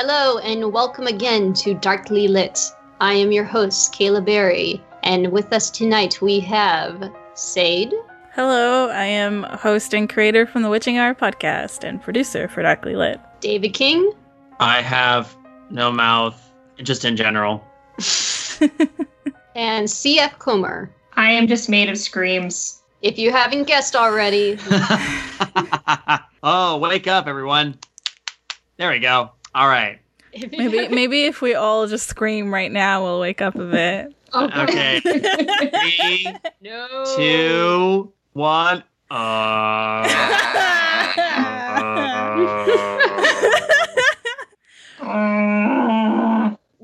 and welcome again to Darkly Lit. I am your host, Kayla Berry, and with us tonight we have Sade, Hello, I am host and creator from the Witching Hour podcast and producer for Darkly Lit. David King, I have no mouth, just in general. and CF Comer. I am just made of screams. If you haven't guessed already, oh, wake up, everyone. There we go. All right. Maybe maybe if we all just scream right now, we'll wake up a bit. Okay. Three, no. two, one. Uh,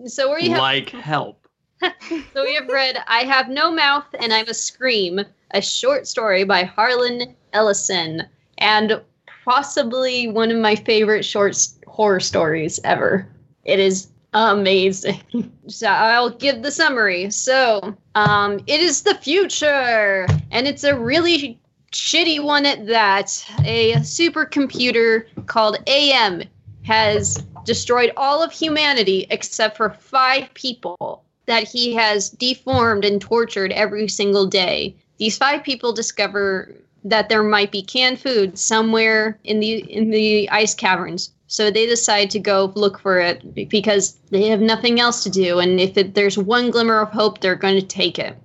So where you have like help. So we have read I Have No Mouth and I'm a Scream, a short story by Harlan Ellison, and possibly one of my favorite short s- horror stories ever. It is amazing. so I'll give the summary. So, um, it is the future, and it's a really shitty one at that. A supercomputer called AM has destroyed all of humanity except for five people that he has deformed and tortured every single day. These five people discover that there might be canned food somewhere in the in the ice caverns. So they decide to go look for it because they have nothing else to do and if it, there's one glimmer of hope they're going to take it.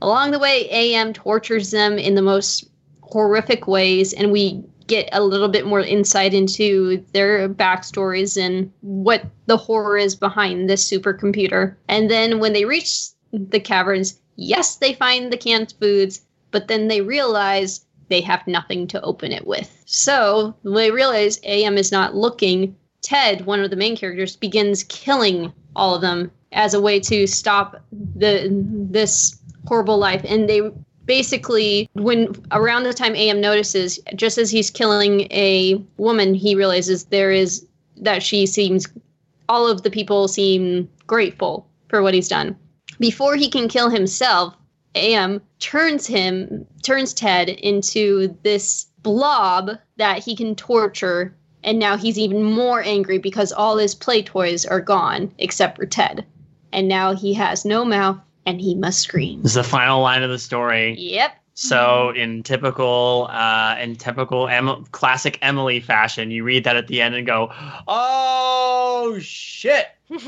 Along the way AM tortures them in the most horrific ways and we get a little bit more insight into their backstories and what the horror is behind this supercomputer. And then when they reach the caverns, yes, they find the canned foods, but then they realize they have nothing to open it with. So they realize AM is not looking, Ted, one of the main characters, begins killing all of them as a way to stop the this horrible life. And they basically when around the time am notices just as he's killing a woman he realizes there is that she seems all of the people seem grateful for what he's done before he can kill himself am turns him turns ted into this blob that he can torture and now he's even more angry because all his play toys are gone except for ted and now he has no mouth and he must scream This is the final line of the story. Yep. So, in typical, uh, in typical em- classic Emily fashion, you read that at the end and go, "Oh shit!" Woo!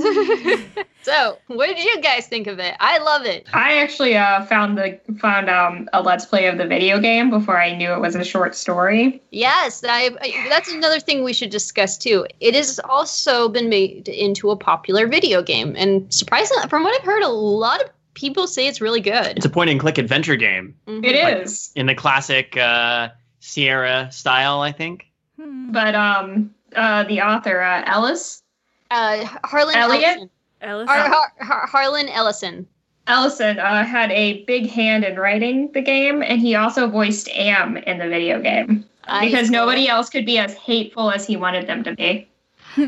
so, what did you guys think of it? I love it. I actually uh, found the found um, a let's play of the video game before I knew it was a short story. Yes, I, I- that's another thing we should discuss too. It has also been made into a popular video game, and surprisingly, from what I've heard, a lot of people say it's really good. It's a point-and-click adventure game Mhm. It Like- is, in the classic uh, Sierra style, I think. Hmm. but um, uh, the author uh, Ellis Uh, Harlan Elliot? Ellison. Alice- Har- Har- Har- Harlan Ellison. Ellison uh, had a big hand in writing the game, and he also voiced Am in the video game I- because nobody else could be as hateful as he wanted them to be.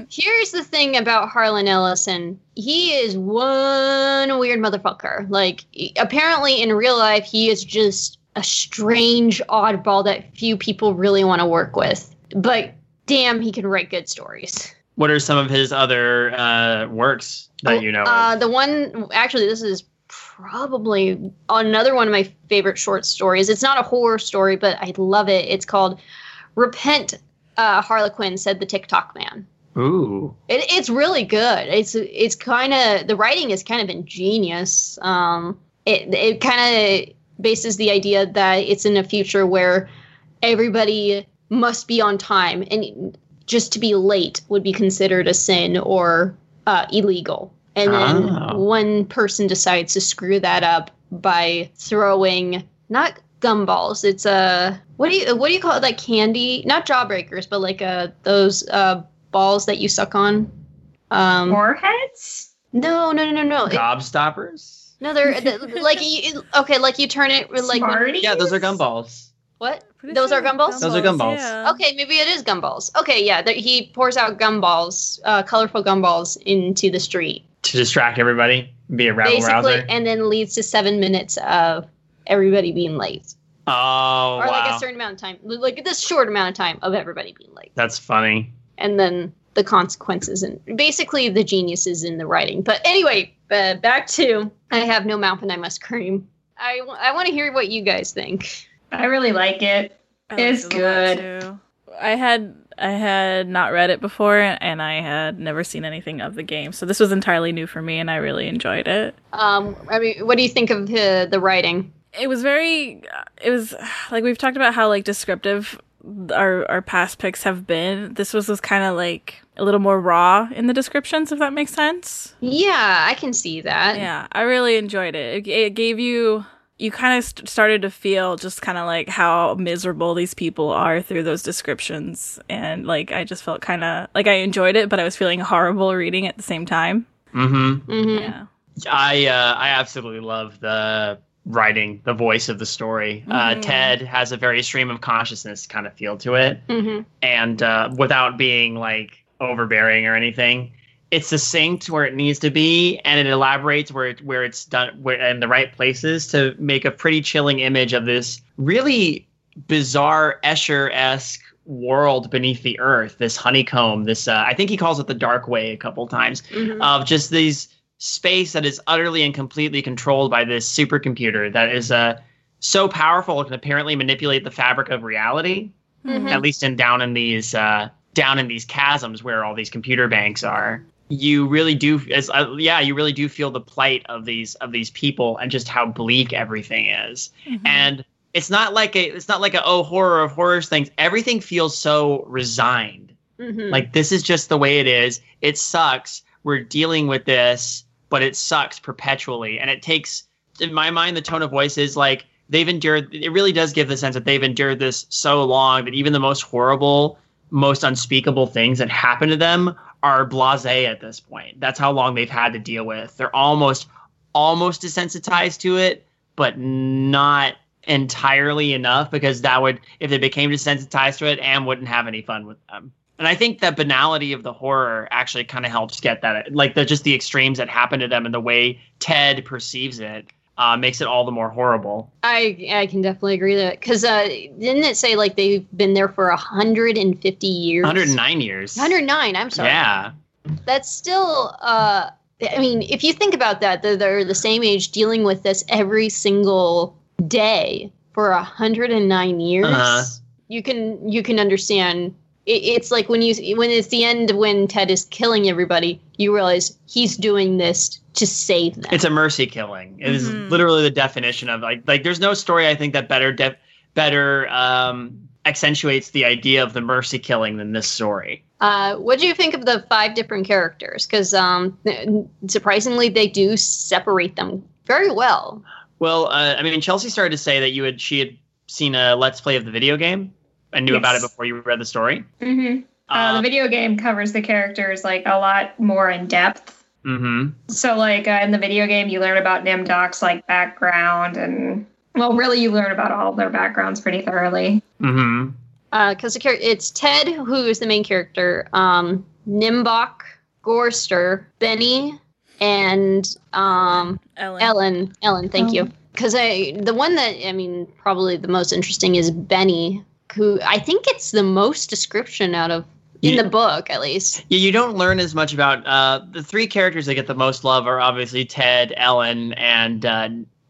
Here's the thing about Harlan Ellison. He is one weird motherfucker. Like, apparently in real life, he is just a strange oddball that few people really want to work with. But damn, he can write good stories. What are some of his other uh, works that you know? Uh, of? the one, actually, this is probably another one of my favorite short stories. It's not a horror story, but I love it. It's called Repent, uh, Harlequin, said the Ticktockman. Ooh, It, it's really good. It's it's kind of the writing is kind of ingenious. Um, it it kind of bases the idea that it's in a future where everybody must be on time, and just to be late would be considered a sin or uh, illegal. And then Oh. one person decides to screw that up by throwing not gumballs. It's a what do you what do you call it? Like candy, not jawbreakers, but like uh those uh balls that you suck on. Um, Warheads? no, no, no, no, no. It- gobstoppers. no, they're th- like you, okay, like you turn it like when- Smarties? Yeah, those are gumballs. what? Pretty Those sure are gumballs? Those are gumballs. Yeah. Okay, maybe it is gumballs. Okay, yeah, th- he pours out gumballs, uh, colorful gumballs into the street, to distract everybody, be a rabble basically, rouser. and then leads to seven minutes of everybody being late, oh, or like a certain amount of time, like this short amount of time of everybody being late. That's funny. And then the consequences and basically the genius is in the writing. But anyway, uh, back to I have no mouth and I must scream. I, I want to hear what you guys think. I really like it. I It's liked it good. I had I had not read it before, and I had never seen anything of the game, so this was entirely new for me, and I really enjoyed it. Um, I mean, what do you think of the, the writing? It was very. It was like we've talked about how like descriptive our our past picks have been. This was was kind of like a little more raw in the descriptions, if that makes sense. Yeah, I can see that. Yeah, I really enjoyed it. It, it gave you you kind of st- started to feel just kind of like how miserable these people are through those descriptions and like I just felt kind of like I enjoyed it but I was feeling horrible reading at the same time. Mm-hmm. mm-hmm. Yeah. I uh, I absolutely love the writing, the voice of the story. Uh, Mhm. Ted has a very stream of consciousness kind of feel to it, hmm and uh, without being like overbearing or anything, it's succinct where it needs to be, and it elaborates where it, where it's done where, in the right places to make a pretty chilling image of this really bizarre Escher esque world beneath the earth. This honeycomb. This uh, I think he calls it the dark way a couple times hmm of just these space that is utterly and completely controlled by this supercomputer that is uh, so powerful it can apparently manipulate the fabric of reality Mhm. at least in down in these uh, down in these chasms where all these computer banks are you really do as uh, yeah you really do feel the plight of these of these people and just how bleak everything is Mhm. and it's not like a it's not like a oh horror of horrors things everything feels so resigned hmm like this is just the way it is. It sucks. We're dealing with this, but it sucks perpetually. And it takes in my mind the tone of voice is like they've endured it really does give the sense that they've endured this so long that even the most horrible, most unspeakable things that happen to them are blasé at this point. That's how long they've had to deal with. They're almost almost desensitized to it, but not entirely enough because that would if they became desensitized to it, Am wouldn't have any fun with them. And I think that banality of the horror actually kind of helps get that, like the just the extremes that happen to them and the way Ted perceives it, uh, makes it all the more horrible. I I can definitely agree that because uh, didn't it say like they've been there for hundred and fifty years? 109 years. 109. I'm sorry. Yeah. That's still. Uh, I mean, if you think about that, they're, they're the same age dealing with this every single day for 109 years. Uh-huh. You can you can understand. It, it's like when you when it's the end when Ted is killing everybody, you realize he's doing this to save them. It's a mercy killing. It is Mhm. literally the definition of like like there's no story I think that better def- better um accentuates the idea of the mercy killing than this story. Uh, what do you think of the five different characters? Because um, surprisingly, they do separate them very well. Well, uh, I mean, Chelsea started to say that you had she had seen a let's play of the video game and knew about it before you read the story. hmm Uh, the Um, video game covers the characters like a lot more in depth. mhm. So, like uh, in the video game, you learn about Nimdok's like background, and well, really, you learn about all their backgrounds pretty thoroughly. Mhm. Because the char- it's Ted who is the main character, um, Nimdok, Gorrister, Benny, and um, Ellen. Ellen. Ellen, thank Oh. you. Because I the one that I mean probably the most interesting is Benny, who I think it's the most description out of in Yeah. the book at least. Yeah, you don't learn as much about uh, the three characters that get the most love are obviously Ted, Ellen, and uh,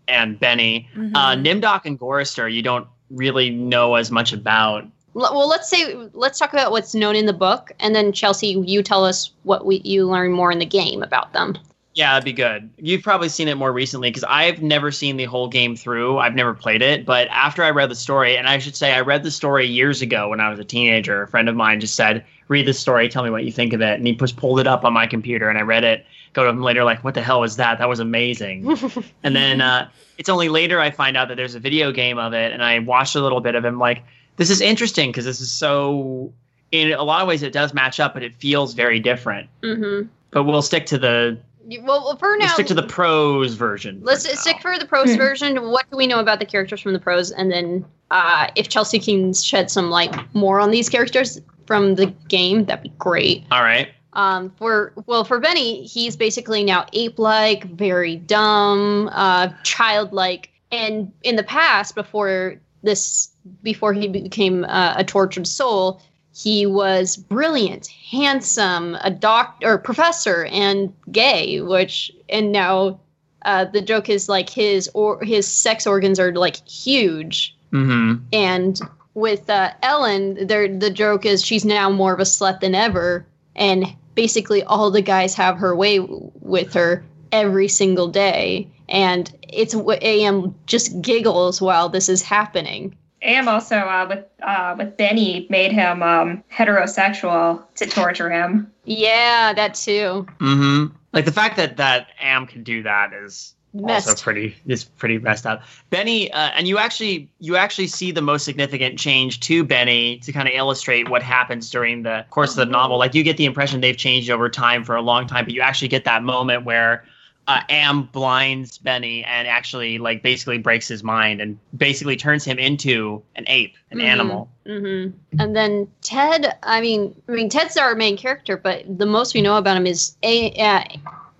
and Benny. Mhm. Uh, Nimdok and Gorrister, you don't really know as much about. L- Well, let's say let's talk about what's known in the book, and then Chelsea, you tell us what we you learn more in the game about them. Yeah, that'd be good. You've probably seen it more recently because I've never seen the whole game through. I've never played it, but after I read the story, and I should say I read the story years ago when I was a teenager. A friend of mine just said, "Read the story, tell me what you think of it," and he just pulled it up on my computer, and I read it. Go to him later, like, "What the hell was that? That was amazing." and then uh, it's only later I find out that there's a video game of it, and I watched a little bit of it. I'm like, this is interesting because this is so. In a lot of ways, it does match up, but it feels very different. mm-hmm. But we'll stick to the Well, well, for now, Let's stick to the prose version. Let's now. stick for the prose Hmm. version. What do we know about the characters from the prose? And then, uh, if Chelsea can shed some light more on these characters from the game, that'd be great. All right. Um, for well, for Benny, he's basically now ape-like, very dumb, uh, childlike, and in the past, before this, before he became uh, a tortured soul, he was brilliant, handsome, a doctor, professor, and gay. Which and now uh, the joke is like his or his sex organs are like huge, Mm-hmm. and with uh, Ellen, there the joke is she's now more of a slut than ever, and basically all the guys have her way w- with her every single day, and it's what AM just giggles while this is happening. Am also uh, with uh, with Benny made him um, heterosexual to torture him. Yeah, that too. Mm-hmm. Like the fact that that Am can do that is also pretty is pretty messed up. Benny, uh, and you actually you actually see the most significant change to Benny to kind of illustrate what happens during the course of the novel. Like you get the impression they've changed over time for a long time, but you actually get that moment where. Uh, Am blinds Benny and actually like basically breaks his mind and basically turns him into an ape, an Mhm. animal. hmm And then Ted. I mean, I mean Ted's our main character, but the most we know about him is a. Uh,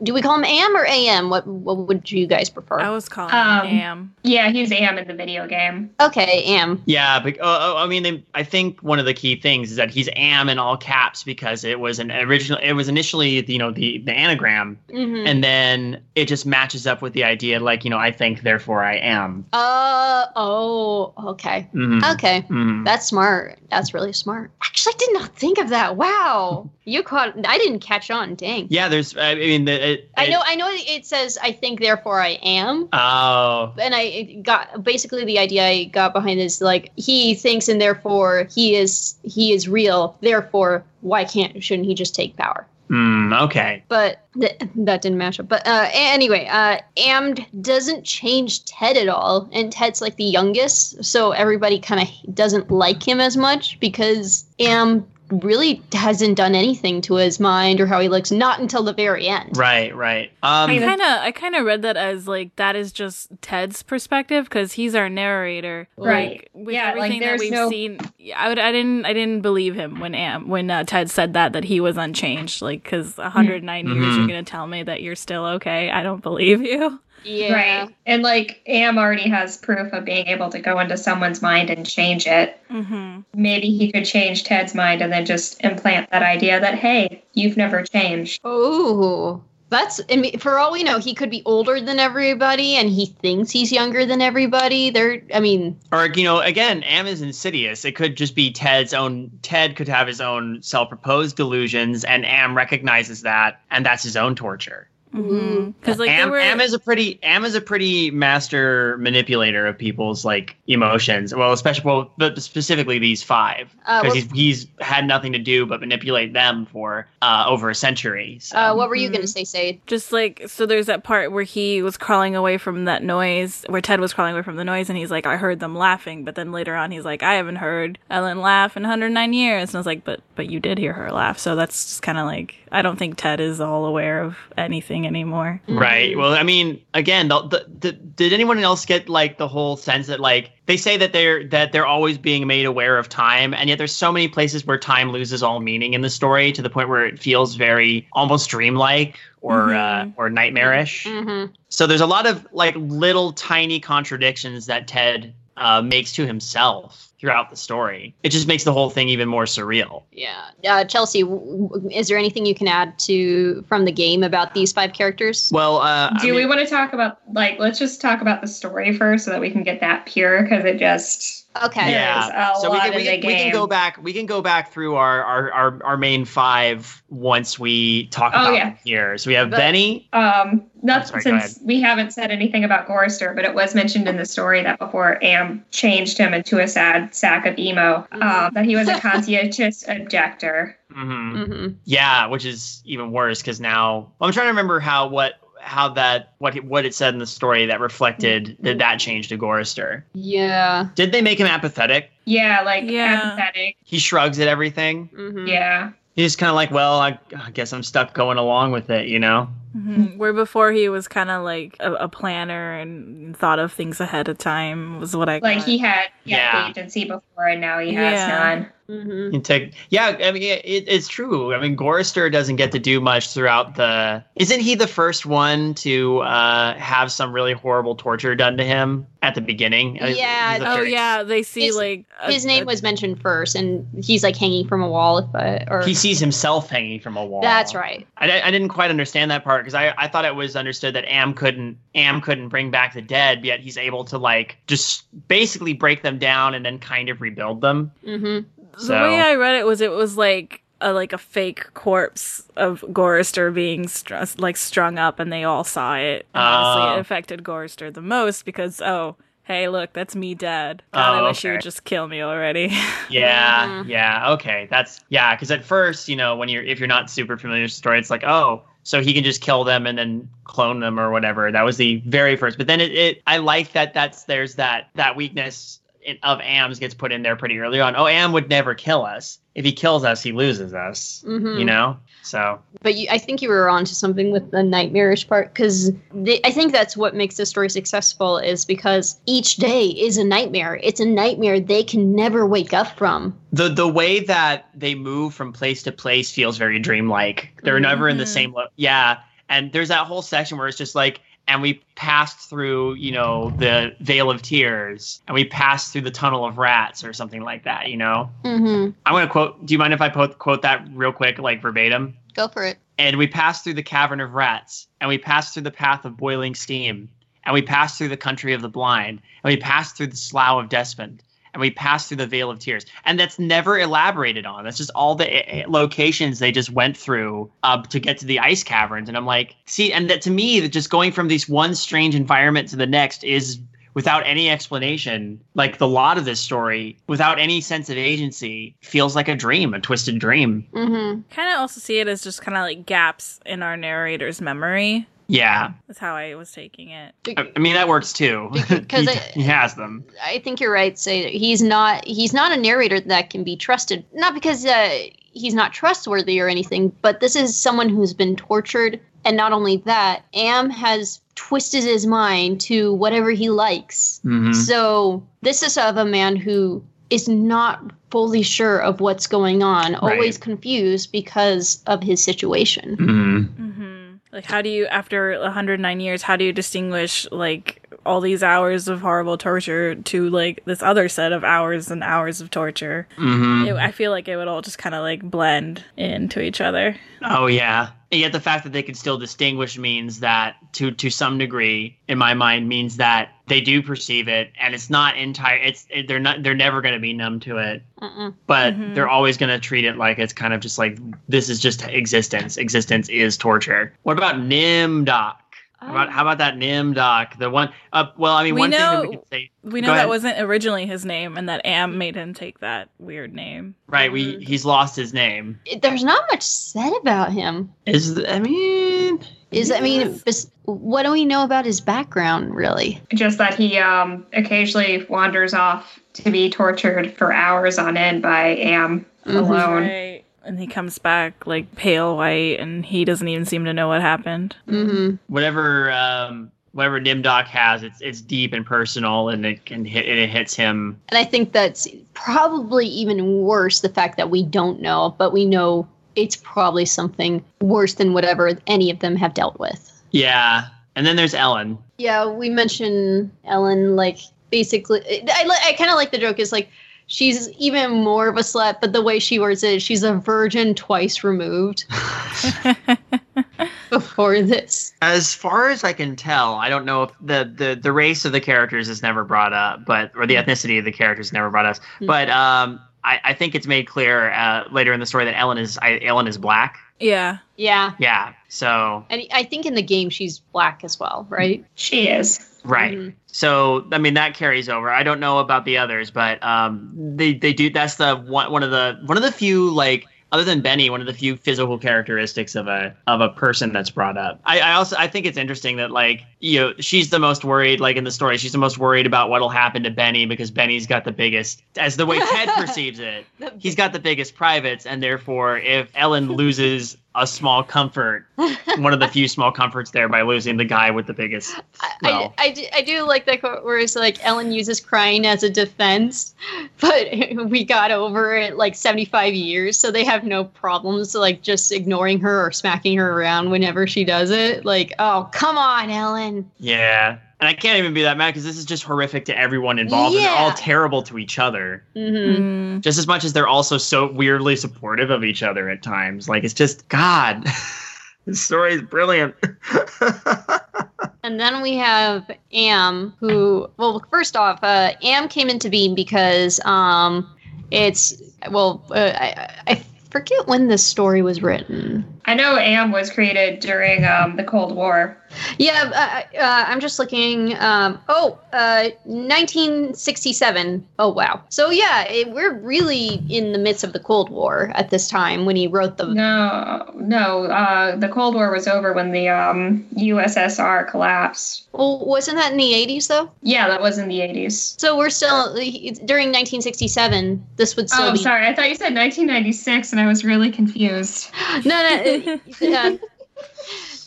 do we call him Am or Am? What What would you guys prefer? I was calling Um, him Am. Yeah, he's Am in the video game. okay, Am. Yeah, but uh, uh, I mean, they, I think one of the key things is that he's am in all caps because it was an original. It was initially, you know, the the anagram, Mm-hmm. and then it just matches up with the idea, like you know, I think, therefore I am. Uh oh. Okay. Mhm. Okay. Mhm. That's smart. That's really smart. Actually, I did not think of that. Wow. You caught. I didn't catch on. Dang. Yeah, there's. I mean, the, it, I know. I know. It says, "I think, therefore, I am." Oh, and I got basically the idea I got behind is like he thinks and therefore he is he is real. Therefore, why can't shouldn't he just take power? mm, okay. But th- that didn't match up. But uh, anyway, uh, Amd doesn't change Ted at all, and Ted's like the youngest, so everybody kind of doesn't like him as much because Am really hasn't done anything to his mind or how he looks. Not until the very end. Right, right. Um, I kind of I kind of read that as like that is just Ted's perspective because he's our narrator. Right. Like, with Yeah, like, that there's we've no- seen, I would I didn't I didn't believe him when Am when uh, Ted said that that he was unchanged. Like because 109 years Mhm. you're gonna tell me that you're still okay. I don't believe you. Yeah. Right. And like Am already has proof of being able to go into someone's mind and change it. Mm-hmm. Maybe he could change Ted's mind and then just implant that idea that, hey, you've never changed. Oh, that's I mean, for all we know, he could be older than everybody, and he thinks he's younger than everybody. There, I mean, or you know, again, Am is insidious. It could just be Ted's own. Ted could have his own self-proposed delusions, and Am recognizes that, and that's his own torture. Ooh. Because like Am, were Am is a pretty Am is a pretty master manipulator of people's like emotions. Well, especially well, but specifically these five Uh, because what- he's he's had nothing to do but manipulate them for uh, over a century. So. uh, what were you Mhm. gonna say, Sade? just like so there's that part where he was crawling away from that noise where ted was crawling away from the noise and he's like i heard them laughing but then later on he's like i haven't heard ellen laugh in 109 years and i was like but but you did hear her laugh so that's just kind of like i don't think ted is all aware of anything anymore Right. Well, I mean, again, the, the, the, did anyone else get like the whole sense that like they say that they're that they're always being made aware of time, and yet there's so many places where time loses all meaning in the story to the point where it feels very almost dreamlike or Mhm. uh, or nightmarish. Mm-hmm. So there's a lot of like little tiny contradictions that Ted uh, makes to himself throughout the story. It just makes the whole thing even more surreal. Yeah, uh, Chelsea. W- w- is there anything you can add to from the game about these five characters? Well, uh, I Do mean- we want to talk about, like, let's just talk about the story first so that we can get that pure because it just. Okay. yeah so we can, we, can, we can go back we can go back through our our, our, our main five once we talk Oh, about yeah. them here so we have But- benny Um, not sorry, since we haven't said anything about Gorrister, but it was mentioned in the story that before Am changed him into a sad sack of emo, Mhm. um, that he was a conscientious objector. hmm Mm-hmm. yeah which is even worse because now i'm trying to remember how what how that what it- what it said in the story that reflected that that change to Gorrister. Yeah. Did they make him apathetic? Yeah, like Yeah. empathetic. He shrugs at everything. Mm-hmm. Yeah. He's kind of like, well, I, I guess I'm stuck going along with it, you know. Mhm. Where before he was kind of like a, a planner and thought of things ahead of time was what I Like got. he had, he had Yeah. agency before, and now he has Yeah. none. Mm-hmm. You take, yeah, I mean, it, it's true. I mean, Gorrister doesn't get to do much throughout the. Isn't he the first one to uh, have some really horrible torture done to him at the beginning? Uh, Yeah, the oh very- yeah, they see His- like a- His name a- was mentioned first, and he's like hanging from a wall. If I, or He sees himself hanging from a wall. that's right. I, I didn't quite understand that part because I, I thought it was understood that Am couldn't Am couldn't bring back the dead, yet he's able to like just basically break them down and then kind of rebuild them. Mm-hmm. the way I read it was it was like a like a fake corpse of Gorrister being str- like strung up, and they all saw it. And obviously, Oh. it affected Gorrister the most because oh. Hey, look, that's me dead. God, I Oh, wish you would just kill me already. yeah, Mhm. yeah, okay, that's yeah. Because at first, you know, when you're if you're not super familiar with the story, it's like oh. So he can just kill them and then clone them or whatever. That was the very first. But then it, it I like that that's there's that that weakness of Am's gets put in there pretty early on. Oh, Am would never kill us. If he kills us, he loses us. Mm-hmm. You know. So But you, I think you were onto something with the nightmarish part because I think that's what makes the story successful is because each day is a nightmare. It's a nightmare they can never wake up from. the the way that they move from place to place feels very dreamlike. They're never in the Mhm. same lo- yeah. And there's that whole section where it's just like and we passed through, you know, the Vale of Tears, and we passed through the Tunnel of Rats, or something like that. You know, Mm-hmm. I'm gonna quote. Do you mind if I quote, quote that real quick, like verbatim? Go for it. And we passed through the cavern of rats, and we passed through the path of boiling steam, and we passed through the country of the blind, and we passed through the slough of Despond, and we pass through the Vale of Tears. And that's never elaborated on. That's just all the eh, eh, locations they just went through uh, to get to the ice caverns. And I'm like, see, and that to me, that just going from this one strange environment to the next is without any explanation like the lot of this story without any sense of agency feels like a dream a twisted dream Mm-hmm. kind of also see it as just kind of like gaps in our narrator's memory. Yeah That's how I was taking it. I I mean that works too. Because he, I- he has them. I think you're right. Say that he's not he's not a narrator that can be trusted. Not because uh, he's not trustworthy or anything, but this is someone who's been tortured, and not only that, Am has twisted his mind to whatever he likes. Mhm. So this is of a man who is not fully sure of what's going on, Right. always confused because of his situation. Mhm. hmm Like, how do you, after 109 years, how do you distinguish like all these hours of horrible torture to like this other set of hours and hours of torture? Mhm. It, I feel like it would all just kind of like blend into each other. Oh yeah. And yet the fact that they can still distinguish means that to to some degree in my mind means that they do perceive it and it's not entire it's it, they're not they're never going to be numb to it Mm-mm. but Mhm. they're always going to treat it like it's kind of just like this is just existence existence is torture what about Nimdok how about, how about that Nimdok the one uh, well i mean We one thing that know- we could say We know that ahead. wasn't originally his name, and that Am made him take that weird name. right we he's lost his name There's not much said about him. is i mean Is I mean, bes- what do we know about his background, really? Just that he um, occasionally wanders off to be tortured for hours on end by Am Mhm. alone. Right. And he comes back like pale white, and he doesn't even seem to know what happened. Mm-hmm. whatever um whatever Nimdok has it's it's deep and personal and it can hit it hits him And I think that's probably even worse the fact that we don't know, but we know it's probably something worse than whatever any of them have dealt with. yeah and then there's ellen Yeah, we mentioned Ellen, like, basically, I, I kind of like the joke is like, she's even more of a slut, but the way she words it, she's a virgin twice removed before this. as far as i can tell i don't know if the the, the race of the characters is never brought up but or the ethnicity of the characters never brought up Hmm. but um I, I think it's made clear uh, later in the story that Ellen is I, Ellen is black. yeah. Yeah. Yeah, so And I think in the game she's black as well, right? She is. Right. Mhm. So I mean that carries over. I don't know about the others, but um, they they do. That's the one one of the one of the few like other than Benny, one of the few physical characteristics of a of a person that's brought up. I, I also I think it's interesting that like you know, she's the most worried, like in the story, she's the most worried about what'll happen to Benny because Benny's got the biggest, as the way Ted perceives it, he's got the biggest privates, and therefore, if Ellen loses a small comfort, one of the few small comforts there by losing the guy with the biggest. I, Well, I, I, do, I do like that quote where it's like Ellen uses crying as a defense, but we got over it like 75 years, so they have no problems like just ignoring her or smacking her around whenever she does it. Like, oh, come on, Ellen. Yeah. And I can't even be that mad because this is just horrific to everyone involved, and they're all terrible to each other. hmm Mm. just as much as they're also so weirdly supportive of each other at times. Like it's just God. this story is brilliant. And then we have Am, who, well, first off, uh, Am came into being because um, it's, well, uh, I, I forget when this story was written. I know AM was created during um, the Cold War. Yeah, uh, uh, I'm just looking. Um, oh, uh, 1967. Oh, wow. So, yeah, it, we're really in the midst of the Cold War at this time when he wrote the. No, no. Uh, the Cold War was over when the um, USSR collapsed. Well, wasn't that in the 80s, though? Yeah, that was in the 80s. So, we're still. During 1967, this would still Oh, be. sorry. I thought you said 1996, and I was really confused. No, no. yeah.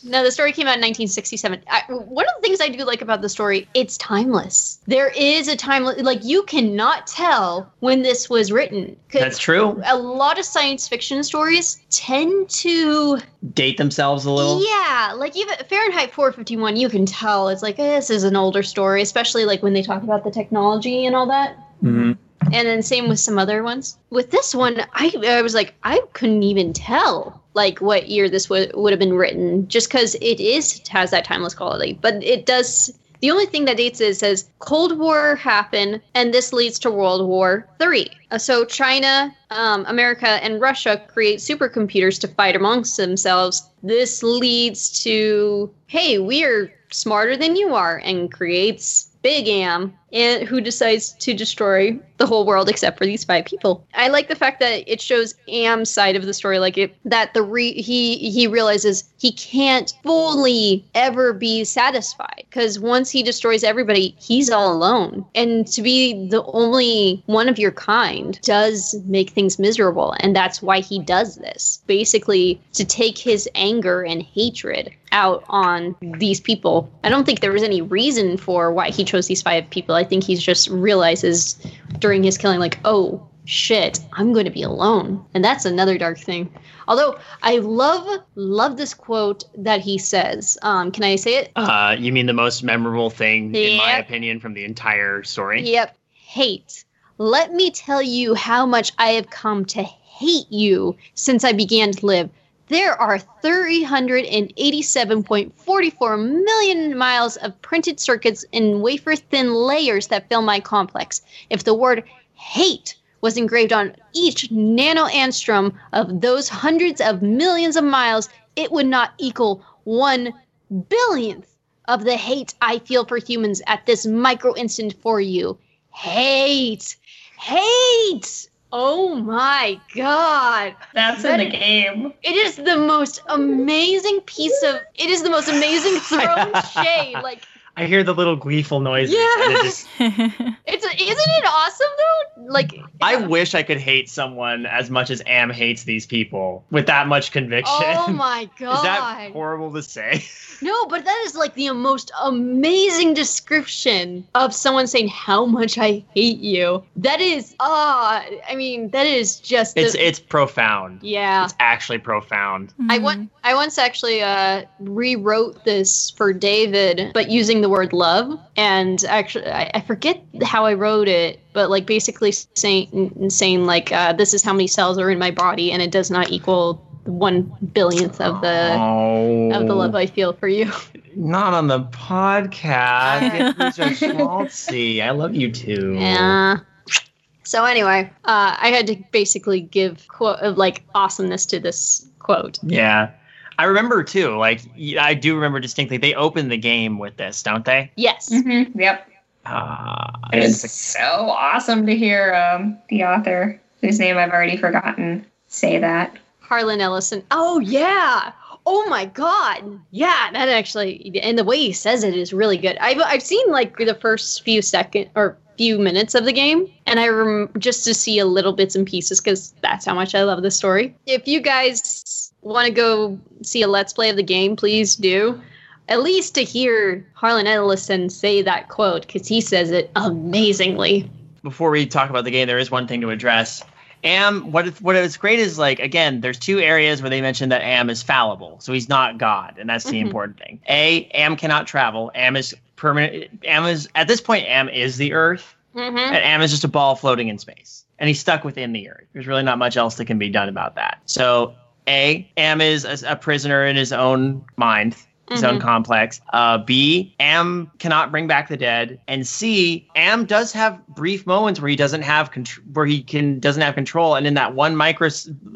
No, the story came out in 1967. I, one of the things I do like about the story, it's timeless. There is a timeless, like you cannot tell when this was written. That's true. A lot of science fiction stories tend to, Date themselves a little. yeah, like even Fahrenheit 451, you can tell it's like eh, this is an older story, especially like when they talk about the technology and all that. Mhm. And then same with some other ones. With this one, I, I was like, I couldn't even tell like what year this would would have been written, just because it is has that timeless quality. But it does. The only thing that dates it says Cold War happened, and this leads to World War Three. Uh, So China, um, America, and Russia create supercomputers to fight amongst themselves. This leads to hey, we are smarter than you are, and creates Big Am, and who decides to destroy the whole world except for these five people. I like the fact that it shows Am's side of the story, like it that the re- he he realizes he can't fully ever be satisfied because once he destroys everybody, he's all alone, and to be the only one of your kind does make things miserable, and that's why he does this. Basically, to take his anger and hatred out on these people. I don't think there was any reason for why he chose these five people. I think he just realizes during his killing, like, oh shit, I'm going to be alone. And that's another dark thing. Although I love, love this quote that he says. Um, can I say it? Uh, you mean the most memorable thing, in my opinion, from the entire story? Yep. Hate. Let me tell you how much I have come to hate you since I began to live. There are 387.44 million miles of printed circuits in wafer thin layers that fill my complex. If the word hate was engraved on each nanoangstrom of those hundreds of millions of miles, it would not equal one billionth of the hate I feel for humans at this micro instant for you. Hate! Hate! Oh my god! That's in the game. It is the most amazing piece of. It is the most amazing thrown shade. Like I hear the little gleeful noises. and it Yeah. just- it's. Isn't it awesome though? Like I wish I could hate someone as much as Am hates these people with that much conviction. Oh my god! Is that horrible to say? No, but that is like the most amazing description of someone saying how much I hate you. That is, ah, I mean, that is just. the- It's it's profound. yeah. It's actually profound. I want. I once actually uh, rewrote this for David, but using the word love. And actually, I, I forget how I wrote it, but like basically saying saying like uh, this is how many cells are in my body, and it does not equal one billionth of the oh, of the love I feel for you. Not on the podcast. Schmaltzy. I love you too. Yeah. So anyway, uh, I had to basically give quote of like awesomeness to this quote. Yeah. I remember too. Like I do remember distinctly. They opened the game with this, don't they? Yes. hmm Yep. Uh, It's so awesome to hear um, the author, whose name I've already forgotten, say that. Harlan Ellison. Oh yeah. Oh my god! Yeah, that actually, and the way he says it is really good. I've I've seen like the first few second or few minutes of the game, and I rem- just to see a little bits and pieces because that's how much I love the story. If you guys want to go see a let's play of the game, please do. At least to hear Harlan Ellison say that quote because he says it amazingly. Before we talk about the game, there is one thing to address. Am what what is great is like again, there's two areas where they mention that Am is fallible, so he's not God, and that's the Mhm. important thing. A, Am cannot travel. Am is permanent. Am is at this point, Am is the Earth, Mm-hmm. and Am is just a ball floating in space, and he's stuck within the Earth. There's really not much else that can be done about that. So, A, Am is a, a prisoner in his own mind. His own Mhm. complex. Uh, B, Am cannot bring back the dead, and C, Am does have brief moments where he doesn't have contr- where he can doesn't have control, and in that one micro,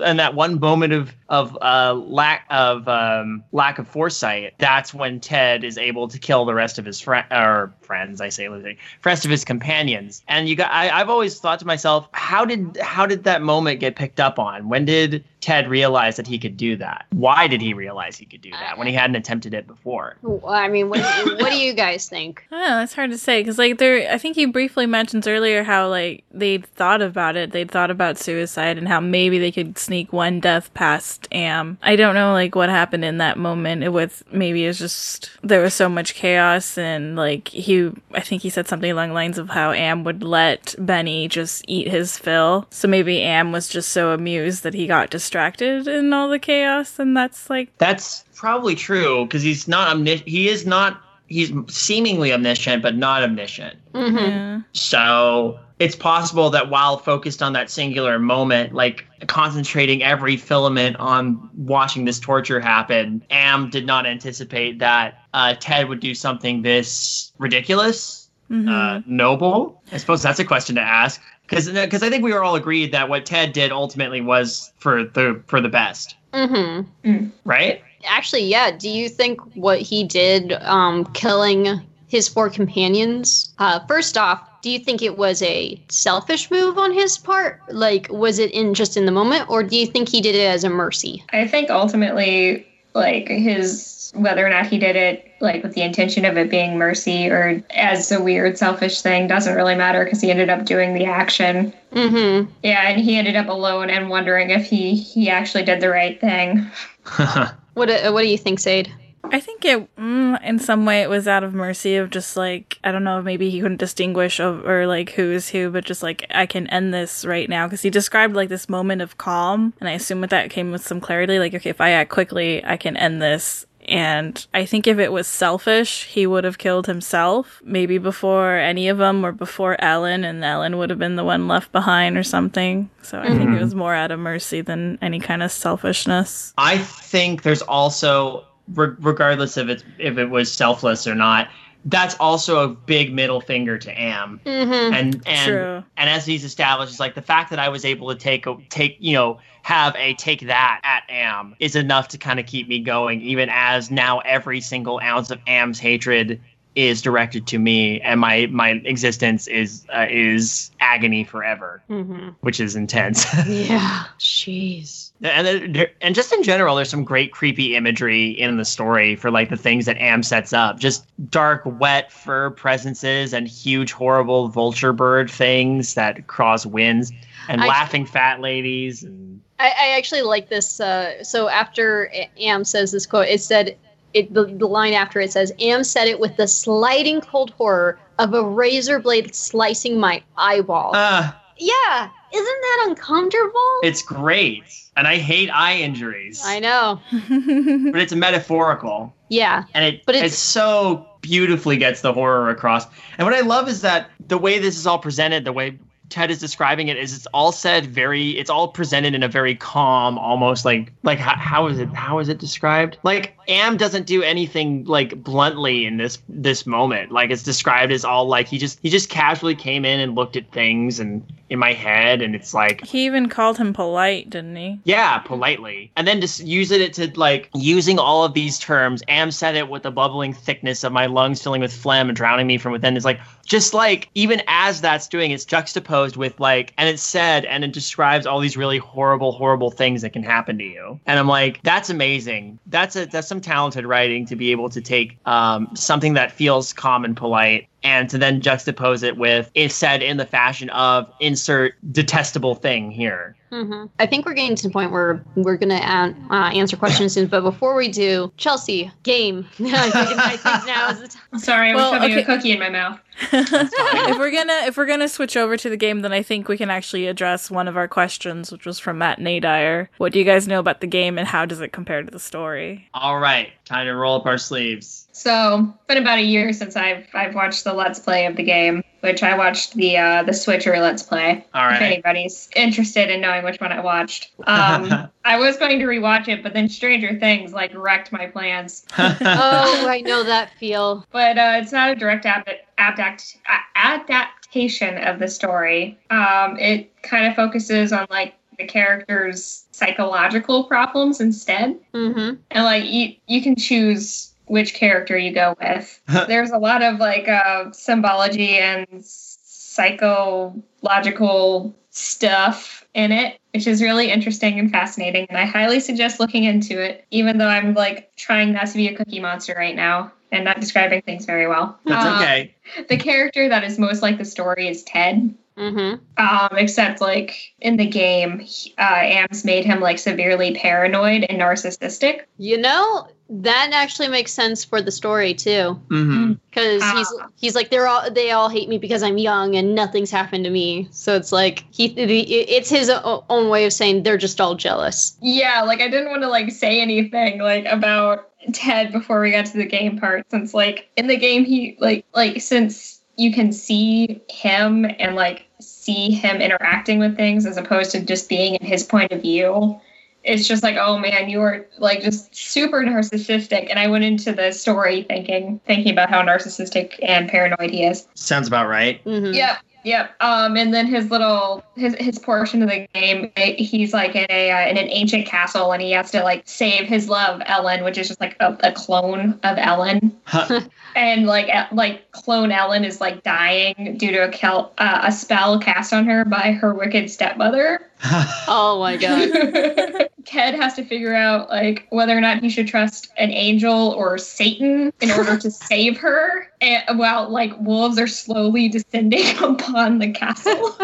in that one moment of of uh, lack of um, lack of foresight, that's when Ted is able to kill the rest of his friend or friends. I say, the rest of his companions. And you got, I, I've always thought to myself, how did how did that moment get picked up on? When did Ted realize that he could do that? Why did he realize he could do that when he hadn't attempted it before? Well, I mean, what, what do you guys think? I don't know. It's hard to say because, like, there. I think he briefly mentions earlier how like they'd thought about it. They'd thought about suicide and how maybe they could sneak one death past Am. I don't know, like, what happened in that moment. It was maybe it's just there was so much chaos and like he. I think he said something along the lines of how Am would let Benny just eat his fill. So maybe Am was just so amused that he got distracted in all the chaos, and that's like That's probably true because he's not omniscient. He is not. He's seemingly omniscient, but not omniscient. Mm-hmm. yeah. So it's possible that while focused on that singular moment, like concentrating every filament on watching this torture happen, Am did not anticipate that uh, Ted would do something this ridiculous, Mhm. uh, noble. I suppose that's a question to ask. Because I think we were all agreed that what Ted did ultimately was for the for the best, Mm-hmm. right? Actually, yeah. Do you think what he did, um, killing his four companions? Uh, first off, do you think it was a selfish move on his part? Like, was it in just in the moment, or do you think he did it as a mercy? I think ultimately, like his whether or not he did it like with the intention of it being mercy or as a weird selfish thing doesn't really matter because he ended up doing the action. Mm-hmm. Yeah, and he ended up alone and wondering if he he actually did the right thing. What do, What do you think, Sade? I think it, mm, in some way, it was out of mercy of just like I don't know, maybe he couldn't distinguish of, or like who is who, but just like I can end this right now because he described like this moment of calm, and I assume with that came with some clarity. Like, okay, if I act quickly, I can end this. And I think if it was selfish, he would have killed himself, maybe before any of them or before Ellen, and Ellen would have been the one left behind or something. So I think it was more out of mercy than any kind of selfishness. I think there's also, re- regardless of it if it was selfless or not, that's also a big middle finger to Am. Mm-hmm. And and True. and as he's established, it's like the fact that I was able to take a- take you know have a take that at Am is enough to kind of keep me going, even as now every single ounce of Am's hatred is directed to me, and my my existence is uh, is agony forever, Mm-hmm. which is intense. Yeah. Jeez. And there, and just in general, there's some great creepy imagery in the story for like the things that Am sets up. Just dark, wet fur presences and huge, horrible vulture bird things that cross winds and I- laughing fat ladies. And I, I actually like this. Uh, so after Am says this quote, it said it the, the line after it says Am said it with the sliding cold horror of a razor blade slicing my eyeball. uh, yeah, isn't that uncomfortable? it's great. And I hate eye injuries, I know. but it's metaphorical. Yeah. and it But it so beautifully gets the horror across. And what I love is that the way this is all presented, the way Ted is describing it, is it's all said very. It's all presented in a very calm, almost like like how, how is it how is it described? Like Am doesn't do anything like bluntly in this this moment. Like it's described as all like he just he just casually came in and looked at things and in my head, and it's like He even called him polite, didn't he? yeah, politely. And then just using it to like using all of these terms. Am said it with the bubbling thickness of my lungs filling with phlegm and drowning me from within. It's like just like even as that's doing, it's juxtaposed with like, and it's said, and it describes all these really horrible, horrible things that can happen to you. And I'm like, that's amazing. That's a that's some talented writing to be able to take um, something that feels calm and polite and to then juxtapose it with is said in the fashion of insert detestable thing here. Mm-hmm. I think we're getting to the point where we're going to uh, uh, answer questions soon. But before we do, Chelsea, game. I, think, I think now is the time. Sorry, I was Well, shoving okay. a cookie in my mouth. if we're gonna if we're gonna switch over to the game, then I think we can actually address one of our questions, which was from Matt Nadire. What do you guys know about the game, and how does it compare to the story? All right, time to roll up our sleeves. So, it's been about a year since I've I've watched the Let's Play of the game, which I watched the uh, the Switcher Let's Play. All If anybody's interested in knowing which one I watched, um, I was going to rewatch it, but then Stranger Things like wrecked my plans. Oh, I know that feel. But uh, it's not a direct ap- adapt- adaptation of the story. Um, it kind of focuses on like the characters' psychological problems instead. Mm-hmm. and like you you can choose which character you go with there's a lot of like uh symbology and psychological stuff in it which is really interesting and fascinating and i highly suggest looking into it even though i'm like trying not to be a cookie monster right now and not describing things very well That's Uh, okay. the character that is most like the story is ted Mm-hmm. um, except like in the game, he- uh, Ams made him like severely paranoid and narcissistic. You know, that actually makes sense for the story too. hmm Because he's Ah. he's like they're all they all hate me because I'm young and nothing's happened to me. So it's like he it's his own way of saying they're just all jealous. Yeah, like I didn't want to like say anything like about Ted before we got to the game part, since like in the game he like like since you can see him and like see him interacting with things as opposed to just being in his point of view. It's just like, oh man, you are like just super narcissistic. And I went into the story thinking thinking about how narcissistic and paranoid he is. Sounds about right. Mhm. Yep, yep. Um, and then his little his his portion of the game, eh, he's like in a uh, in an ancient castle, and he has to like save his love Ellen, which is just like a, a clone of Ellen, and like eh, like clone Ellen is like dying due to a kel- uh, a spell cast on her by her wicked stepmother. Oh my god. Ted has to figure out like whether or not he should trust an angel or Satan in order to save her. And while like wolves are slowly descending upon the castle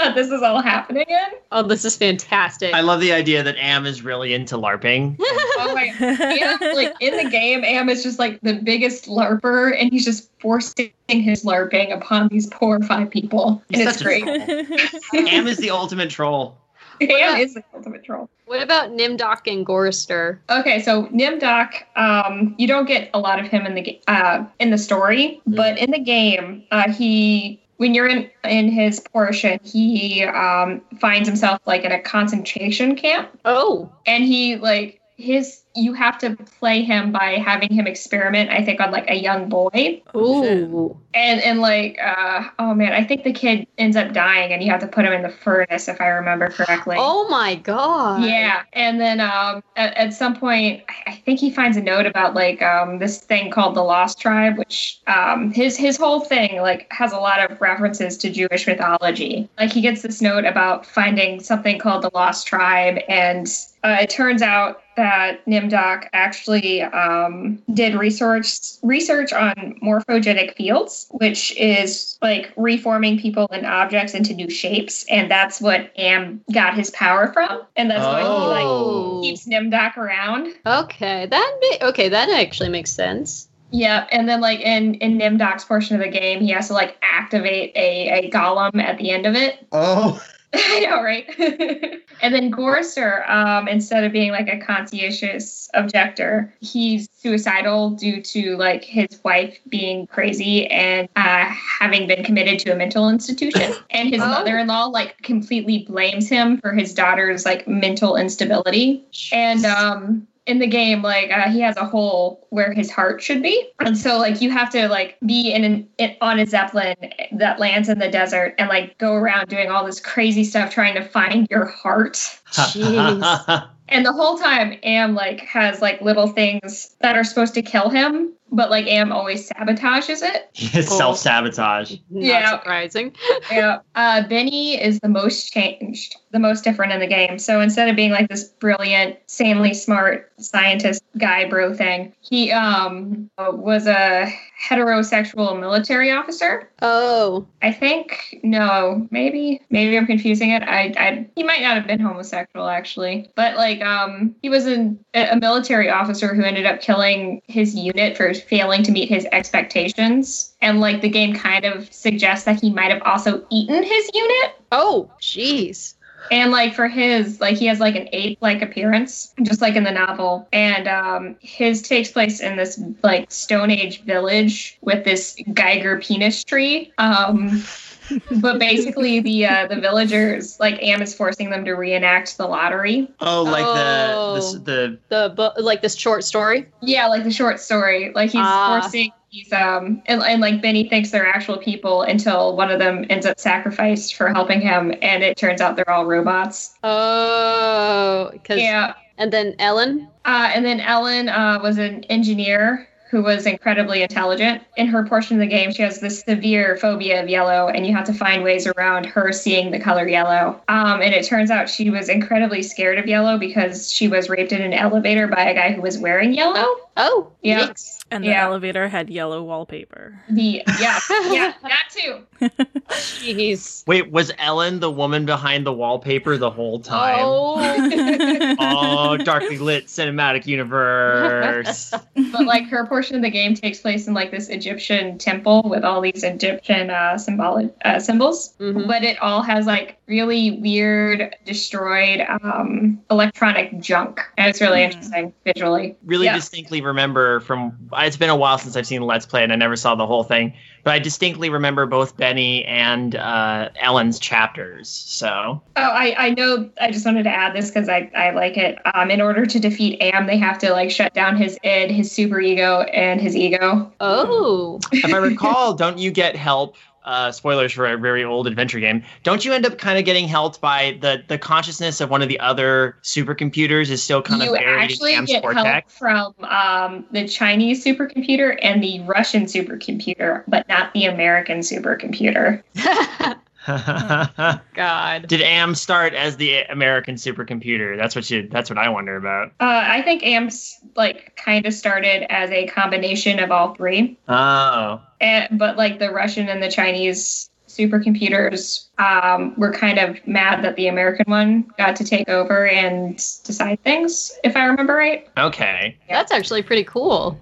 that this is all happening in. Oh, this is fantastic. I love the idea that Am is really into LARPing. Oh my Am, like in the game, Am is just like the biggest LARPer, and he's just forcing his LARPing upon these poor five people, and it's great. Am is the ultimate troll. Am is the ultimate troll. what about Nimdok and Gorrister? Okay, so Nimdok, um, you don't get a lot of him in the ga- uh, in the story, but in the game, uh, he when you're in in his portion, he um, finds himself like in a concentration camp, Oh. and he like his you have to play him by having him experiment. I think on like a young boy, Ooh. and and like uh, oh man, I think the kid ends up dying, and you have to put him in the furnace if I remember correctly. Oh my god. Yeah, and then um, at, at some point, I- I think he finds a note about like um, this thing called the Lost Tribe, which um, his his whole thing like has a lot of references to Jewish mythology. Like he gets this note about finding something called the Lost Tribe, and uh, it turns out that Nimdok actually um, did research research on morphogenic fields, which is like reforming people and objects into new shapes, and that's what Am got his power from, and that's why he like Oh. keeps Nimdok around. Okay, that ma- okay, that actually makes sense. Yeah, and then like in in Nimdok's portion of the game, he has to like activate a a golem at the end of it. Oh. I know, right? and then Gorrister, um, instead of being like a conscientious objector, he's suicidal due to like his wife being crazy and uh, having been committed to a mental institution. And his Oh. mother-in-law like completely blames him for his daughter's like mental instability. And um in the game, like uh, he has a hole where his heart should be, and so like you have to like be in an in, on a zeppelin that lands in the desert and like go around doing all this crazy stuff trying to find your heart. Jeez. And the whole time, Am like has like little things that are supposed to kill him, but like Am always sabotages it. It's self sabotage. Not Yeah. surprising. yeah. Uh, Benny is the most changed, the most different in the game. So instead of being like this brilliant, sanely smart scientist guy bro thing, he um was a heterosexual military officer. Oh, I think no, maybe maybe I'm confusing it. I, I he might not have been homosexual actually, but like um he was an, a military officer who ended up killing his unit for failing to meet his expectations, and like the game kind of suggests that he might have also eaten his unit. oh, jeez. And like for his, like he has like an ape-like appearance, just like in the novel. And um, his takes place in this like Stone Age village with this Geiger penis tree. Um, but basically, the uh, the villagers like Am is forcing them to reenact the lottery. Oh, like Oh. the the, the The bu- like this short story. Yeah, like the short story. Like he's Ah. forcing these um and, and like Benny thinks they're actual people until one of them ends up sacrificed for helping him, and it turns out they're all robots. Oh, because Yeah. and then Ellen. Uh, and then Ellen uh, was an engineer who was incredibly intelligent. In her portion of the game, she has this severe phobia of yellow, and you have to find ways around her seeing the color yellow. Um, and it turns out she was incredibly scared of yellow because she was raped in an elevator by a guy who was wearing yellow. Oh, Yeah. yikes. And the Yeah. elevator had yellow wallpaper. The yeah, yeah, that too. Jeez. Wait, was Ellen the woman behind the wallpaper the whole time? Oh. Oh, darkly lit cinematic universe. but like her portion of the game takes place in like this Egyptian temple with all these Egyptian uh, symbolic uh, symbols. Mhm. But it all has like really weird, destroyed um, electronic junk, and it's really Mhm. interesting visually. really Yeah. distinctly remember from it's been a while since I've seen Let's Play and I never saw the whole thing, but I distinctly remember both Benny and uh, Ellen's chapters. So Oh, I, I know. I just wanted to add this because I, I like it. Um, in order to defeat Am, they have to like shut down his id, his super ego, and his ego. Oh. if I recall, don't you get help? Uh, spoilers for a very old adventure game. Don't you end up kind of getting helped by the the consciousness of one of the other supercomputers is still kind you of buried actually in Am's get help from um, the Chinese supercomputer and the Russian supercomputer, but not the American supercomputer. God. Did Am start as the American supercomputer? That's what you. That's what I wonder about. Uh, I think AM's like kind of started as a combination of all three, Oh, and, but like the Russian and the Chinese supercomputers um, were kind of mad that the American one got to take over and decide things, if I remember right. okay. That's actually pretty cool.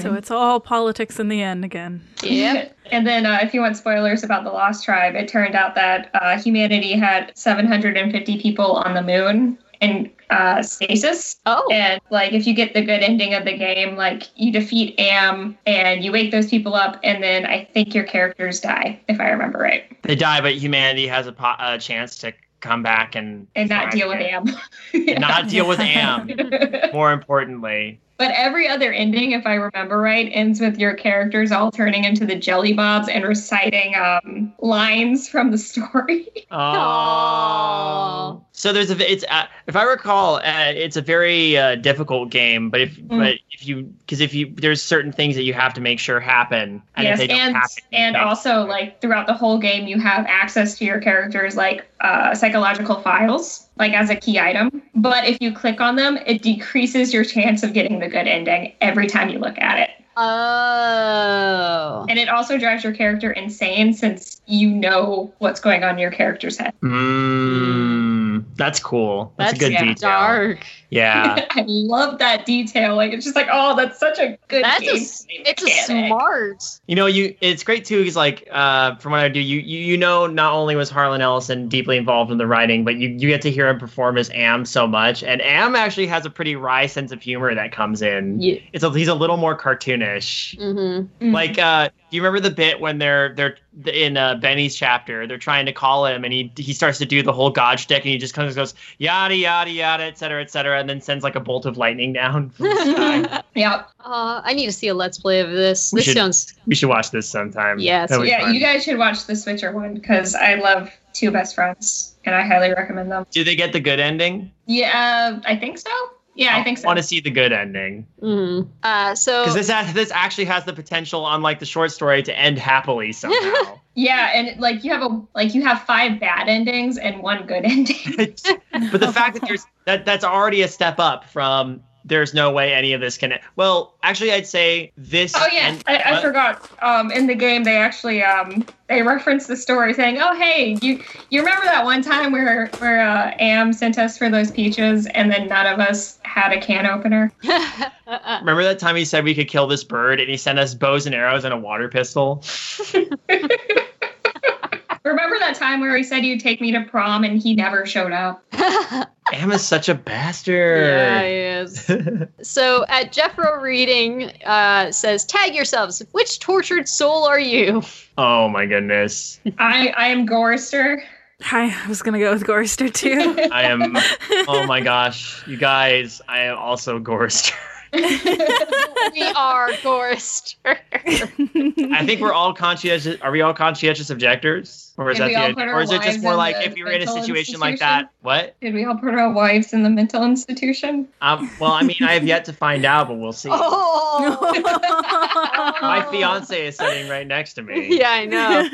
So it's all politics in the end again. Yep. and then, uh, if you want spoilers about the Lost Tribe, it turned out that uh, humanity had 750 people on the moon in uh, stasis. Oh. And like, if you get the good ending of the game, like you defeat Am and you wake those people up, and then I think your characters die, if I remember right, They die, but humanity has a, po- a chance to come back and and not find deal with it. Am. And not deal with Am. More importantly, But every other ending, if I remember right, ends with your characters all turning into the jelly bobs and reciting um, lines from the story. oh. So there's a it's uh, if I recall, uh, it's a very uh, difficult game. But if Mm. but if you because if you there's certain things that you have to make sure happen, and yes, if they don't and happen, and can't- also like throughout the whole game, you have access to your characters like uh, psychological files, like as a key item. But if you click on them, it decreases your chance of getting the good ending every time you look at it. Oh. And it also drives your character insane since you know what's going on in your character's head. Mm, that's cool. That's, a good yeah, detail. Dark. Yeah. I love that detail. Like it's just like, oh, that's such a good. That's a, game s- it's a smart. You know, you it's great too. Because like, uh, from what I do, you, you you know, not only was Harlan Ellison deeply involved in the writing, but you you get to hear him perform as Am so much, and Am actually has a pretty wry sense of humor that comes in. Yeah. It's a, he's a little more cartoonish. Mm-hmm. Mhm. Like, uh, do you remember the bit when they're they're in uh, Benny's chapter? They're trying to call him, and he he starts to do the whole God shtick, and he just kind of goes yada yada yada, et cetera, et cetera, and then sends like a bolt of lightning down from the sky. Yep. Uh, I need to see a let's play of this. We This should- sounds we should watch this sometime. Yes, That'd Yeah, fun. you guys should watch the Switcher one because I love Two Best Friends and I highly recommend them. Do they get the good ending? Yeah, uh, I think so. Yeah, I think so. want to see the good ending Mhm. Uh, so because this has, this actually has the potential, unlike the short story, to end happily somehow. Yeah, and like you have a like you have five bad endings and one good ending. but the fact that there's that that's already a step up from there's no way any of this can. Well, actually, I'd say this. Oh yeah, end- I, I what? forgot. Um, in the game, they actually um they reference the story saying, "Oh hey, you you remember that one time where where uh, Am sent us for those peaches, and then none of us had a can opener." Remember that time he said we could kill this bird, and he sent us bows and arrows and a water pistol. Remember that time where he said you'd take me to prom, and he never showed up. Am is such a bastard. yeah, he is. So at Jeffro Reading uh, says, tag yourselves. Which tortured soul are you? oh my goodness. I I am Gorrister. Hi, I was gonna go with Gorrister too. I am. Oh my gosh, you guys! I am also Gorrister. we are Gorst. I think we're all conscientious. Are we all conscientious objectors, or is Did that the all idea? or is it just more like if you're in a situation like that? What? Did we all put our wives in the mental institution? Um, well, I mean, I have yet to find out, but we'll see. oh. My fiance is sitting right next to me. yeah, I know.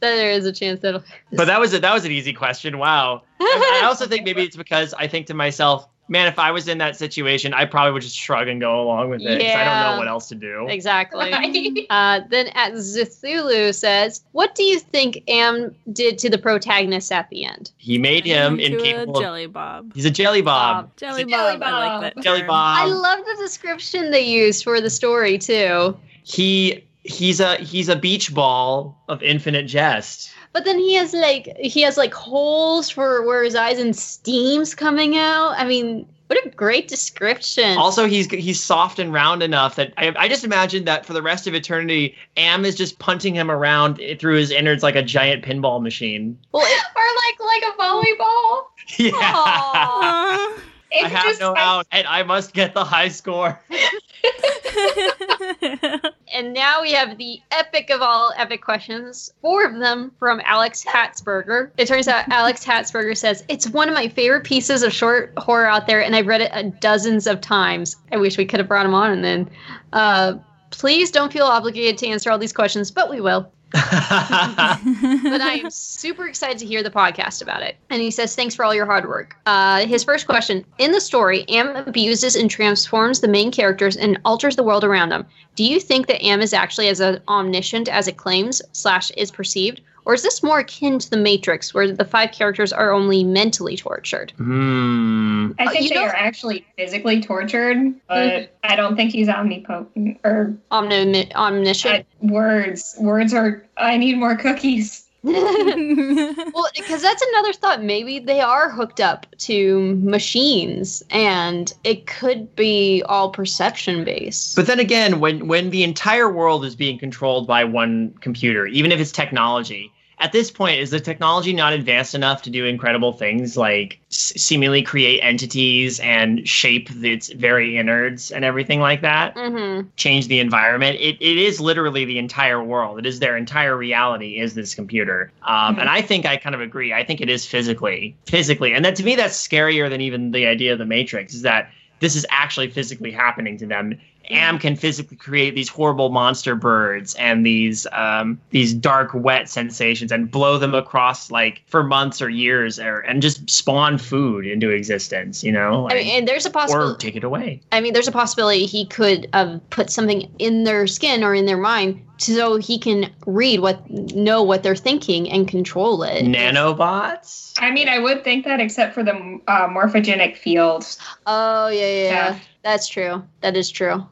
there is a chance that'll. But that was a, that was an easy question. Wow. I I also think maybe it's because I think to myself, man, if I was in that situation, I probably would just shrug and go along with it. 'cause I don't know what else to do. Exactly. Uh, then at Zithulu says, "What do you think Am did to the protagonist at the end?" He made him Into a incapable. Of, jelly bob. he's a jelly bob. Jelly He's a bob. Jelly I like that. bob. jelly term. I love the description they used for the story too. he he's a he's a beach ball of infinite jest. But then he has like he has like holes for where his eyes and steams coming out. I mean, what a great description. Also, he's he's soft and round enough that I, I just imagine that for the rest of eternity, Am is just punting him around through his innards like a giant pinball machine. well, it- or like like a volleyball. Yeah. Aw. Aw. I have just- no out, and I must get the high score. and now we have the epic of all epic questions. Four of them from Alex Hatzberger. It turns out Alex Hatzberger says it's one of my favorite pieces of short horror out there, and I've read it dozens of times. I wish we could have brought him on, and then. Uh, Please don't feel obligated to answer all these questions, but we will. but I am super excited to hear the podcast about it. And he says, Thanks for all your hard work. Uh, his first question In the story, Am abuses and transforms the main characters and alters the world around them. Do you think that Am is actually as omniscient as it claims, slash, is perceived? Or is this more akin to the Matrix, where the five characters are only mentally tortured? Hmm. I Uh, think you they know- are actually physically tortured, but I don't think he's omnipotent or Omni- omniscient? I, words. Words are. I need more cookies. Well, because that's another thought. Maybe they are hooked up to machines, and it could be all perception based. But then again, when when the entire world is being controlled by one computer, even if it's technology, at this point, is the technology not advanced enough to do incredible things like s- seemingly create entities and shape its very innards and everything like that? Mm-hmm. Change the environment. It, it is literally the entire world. It is their entire reality is this computer. Um, Mhm. And I think I kind of agree. I think it is physically, physically, and that to me that's scarier than even the idea of the Matrix. Is that this is actually physically happening to them. Am can physically create these horrible monster birds and these um, these dark, wet sensations and blow them across like for months or years, or and just spawn food into existence. You know, I mean, and there's a possibility or take it away. I mean, there's a possibility he could have put something in their skin or in their mind so he can read what, know what they're thinking and control it. Nanobots. I mean, I would think that, except for the uh, morphogenic field. Oh yeah, yeah, yeah. Yeah. That's true. That is true.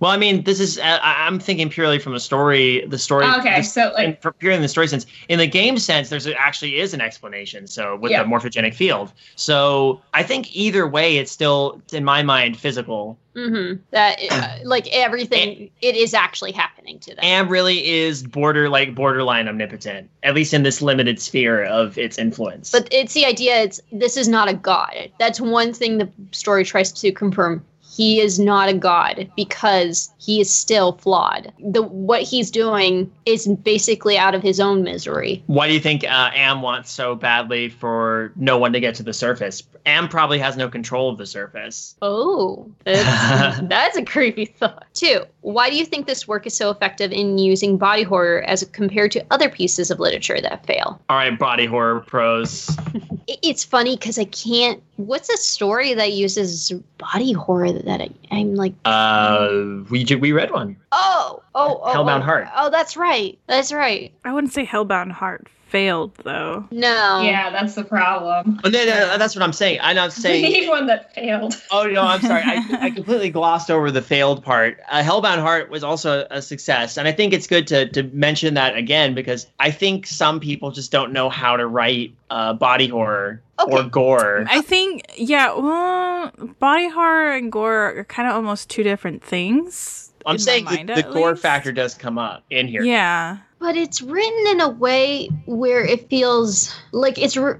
Well, I mean, this is I, I'm thinking purely from the story, the story. Okay, the- so like, in, for, purely in the story sense. In the game sense, there's actually is an explanation. So with Yeah. the morphogenic field. So I think either way, it's still in my mind physical. Mm-hmm. That uh, like everything, it is actually happening to them. Am really is border like borderline omnipotent, at least in this limited sphere of its influence. But it's the idea. It's this is not a god. That's one thing the story tries to confirm. He is not a god because he is still flawed. The what he's doing is basically out of his own misery. Why do you think uh, Am wants so badly for no one to get to the surface? Am probably has no control of the surface. Oh, that's, that's a creepy thought. Two, why do you think this work is so effective in using body horror as compared to other pieces of literature that fail? All right, body horror pros. It's funny because I can't. What's a story that uses body horror that I, I'm like, Uh, we ju- we read one. oh, oh, oh, Hellbound oh, Heart. Oh, that's right. That's right. I wouldn't say Hellbound Heart failed though. No. Yeah, that's the problem. Oh, no, no, no, that's what I'm saying. I'm not We saying. need one that failed. Oh no, I'm sorry. I, I completely glossed over the failed part. Uh, Hellbound Heart was also a success, and I think it's good to to mention that again because I think some people just don't know how to write uh, body horror or gore. I think yeah, well, body horror and gore are kind of almost two different things. I'm saying mind, the, the gore least. factor does come up in here. Yeah. But it's written in a way where it feels like it's re-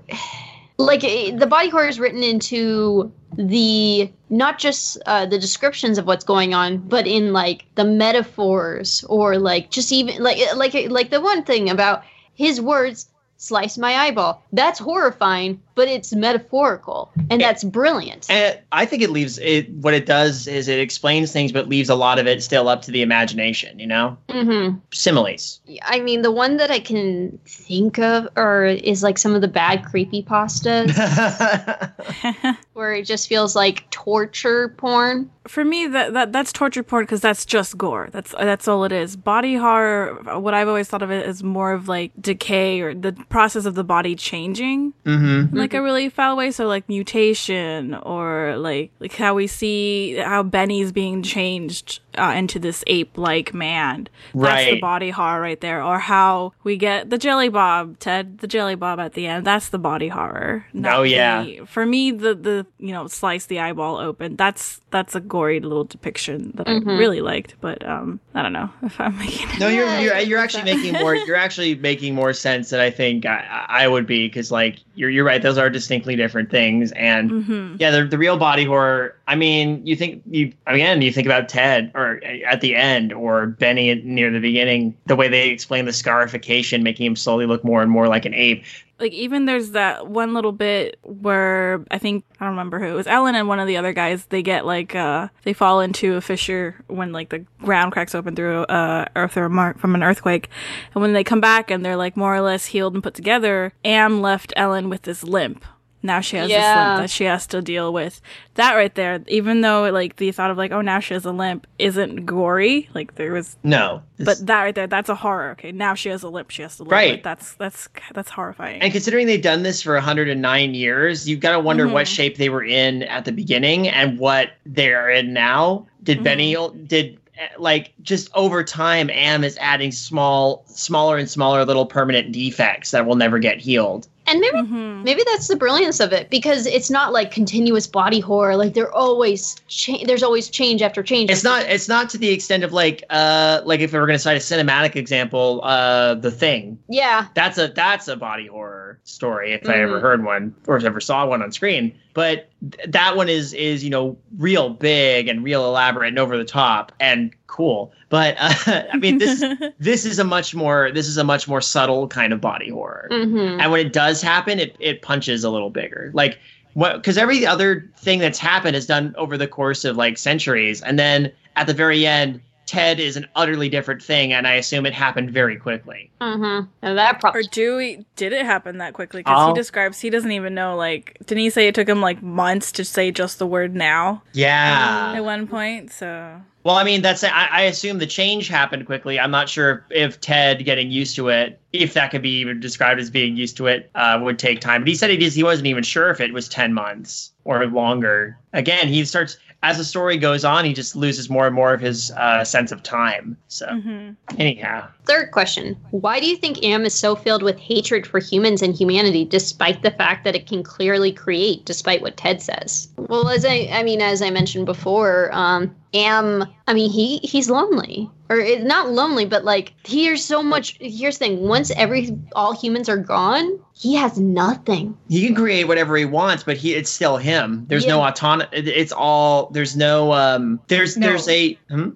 like it, the body horror is written into the not just uh, the descriptions of what's going on, but in like the metaphors or like just even like eh, like eh, like the one thing about his words slice my eyeball. That's horrifying, but it's metaphorical, and that's brilliant. And I think it leaves it. What it does is it explains things, but leaves a lot of it still up to the imagination. You know, hmm similes. I mean, the one that I can think of, or is like some of the bad creepy pastas. where it just feels like torture porn. For me, that, that that's torture porn because that's just gore. That's that's all it is. Body horror. What I've always thought of it as more of like decay or the process of the body changing mm-hmm. in like a really foul way. So like mutation or like like how we see how Benny's being changed uh, into this ape-like man. That's the body horror right there. Or how we get the Jelly Bob, Ted, the Jelly Bob at the end. That's the body horror. not Oh, yeah. the- for me, the the you know slice the eyeball open. That's that's a gory little depiction that I really liked. But um, I don't know if I'm making. No, you're you're, you're actually making more. You're actually making more sense than I think I, I would be because like you're you're right. Those are distinctly different things, and hmm yeah, the the real body horror. I mean, you think you again, you think about Ted or at the end or Benny near the beginning. The way they explain the scarification, making him slowly look more and more like an ape. like even there's that one little bit where I think I don't remember who it was Ellen and one of the other guys they get like uh they fall into a fissure when like the ground cracks open through uh earth from an earthquake and when they come back and they're like more or less healed and put together Am left Ellen with this limp now she has this limp that she has to deal with that right there even though like the thought of like oh now she has a limp isn't gory like there was No, but that right there that's a horror okay now she has a limp she has to live Right. with. that's that's that's horrifying And considering they've done this for 109 years, you've got to wonder what Mhm. shape they were in at the beginning and what they're in now. Did Benny did eh, like just over time Am is adding small smaller and smaller little permanent defects that will never get healed. And maybe Mhm. maybe that's the brilliance of it because it's not like continuous body horror. Like they're always cha- there's always change after change. It's not it's not to the extent of like uh like if we were going to cite a cinematic example uh The Thing. Yeah. That's a that's a body horror story if I ever Mhm. heard one or ever saw one on screen. But th- that one is is you know real big and real elaborate and over the top and cool. But uh, I mean this this is a much more this is a much more subtle kind of body horror. Mm-hmm. And when it does happen, it it punches a little bigger. Like what because every other thing that's happened is done over the course of like centuries, and then at the very end, Ted is an utterly different thing, and I assume it happened very quickly. Mm-hmm. And that Or probably. do we? Did it happen that quickly? Because Oh. he describes he doesn't even know. Like, didn't he say it took him like months to say just the word now Yeah. at one point? So Well, I mean, that's I, I assume the change happened quickly. I'm not sure if Ted getting used to it, if that could be even described as being used to it, uh, would take time. But he said he just, he wasn't even sure if it was ten months or longer. Again, he starts as the story goes on, he just loses more and more of his uh, sense of time. So mhm. anyhow, Third question: Why do you think Am is so filled with hatred for humans and humanity, despite the fact that it can clearly create, despite what Ted says? Well, as I, I mean, as I mentioned before, um, Am, I mean, he he's lonely, or it, not lonely, but like here's so much. Here's the thing: once every all humans are gone, he has nothing. He can create whatever he wants, but he it's still him. There's no autonomy. It's all there's no um. There's No. there's a hmm?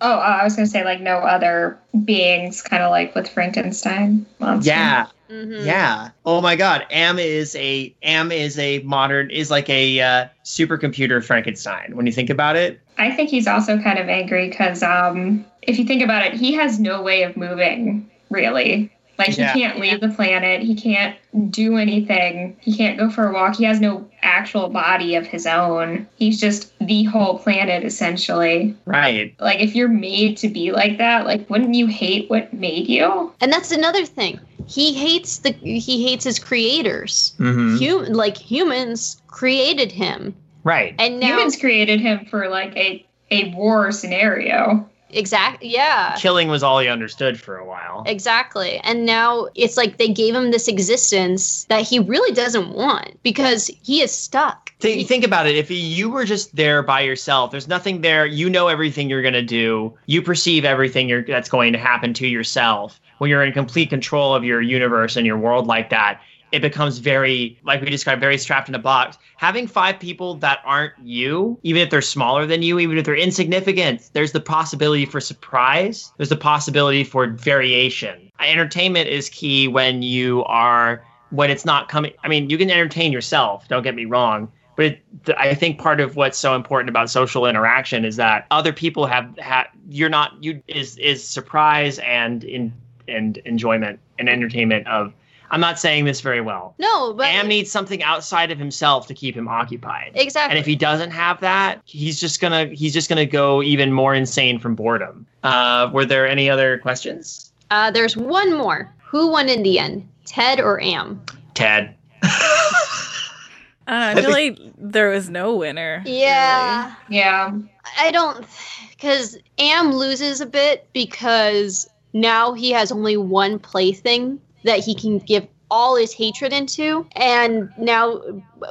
Oh, uh, I was gonna say like no other beings, kind of like with Frankenstein monster. yeah Mhm. yeah. Oh my God, Am is a Am is a modern is like a uh, supercomputer Frankenstein. When you think about it, I think he's also kind of angry because um, if you think about it, he has no way of moving really. Like Yeah. he can't leave the planet. He can't do anything. He can't go for a walk. He has no actual body of his own. He's just the whole planet essentially. right? Like if you're made to be like that, like wouldn't you hate what made you? And that's another thing. He hates the he hates his creators. Mm-hmm. Hum, like humans created him, Right. and now Humans created him for like a a war scenario. Exact yeah. Killing was all he understood for a while. Exactly. And now it's like they gave him this existence that he really doesn't want because he is stuck. Think, He- think about it. If you were just there by yourself, there's nothing there. You know everything you're going to do. You perceive everything you're, that's going to happen to yourself. When you're in complete control of your universe and your world like that, it becomes very, like we described, very strapped in a box. Having five people that aren't you, even if they're smaller than you, even if they're insignificant, there's the possibility for surprise. There's the possibility for variation. Entertainment is key when you are when it's not coming. I mean, you can entertain yourself. Don't get me wrong, but it, I think part of what's so important about social interaction is that other people have ha- you're not you is is surprise and in and enjoyment and entertainment of. I'm not saying this very well. no, but Am needs something outside of himself to keep him occupied. exactly. And if he doesn't have that, he's just gonna he's just gonna go even more insane from boredom. Uh, were there any other questions? uh, there's one more. Who won in the end, Ted or Am? Ted. I don't know. I feel like there was no winner. Yeah. Yeah. I don't, because Am loses a bit because now he has only one plaything that he can give all his hatred into. And now,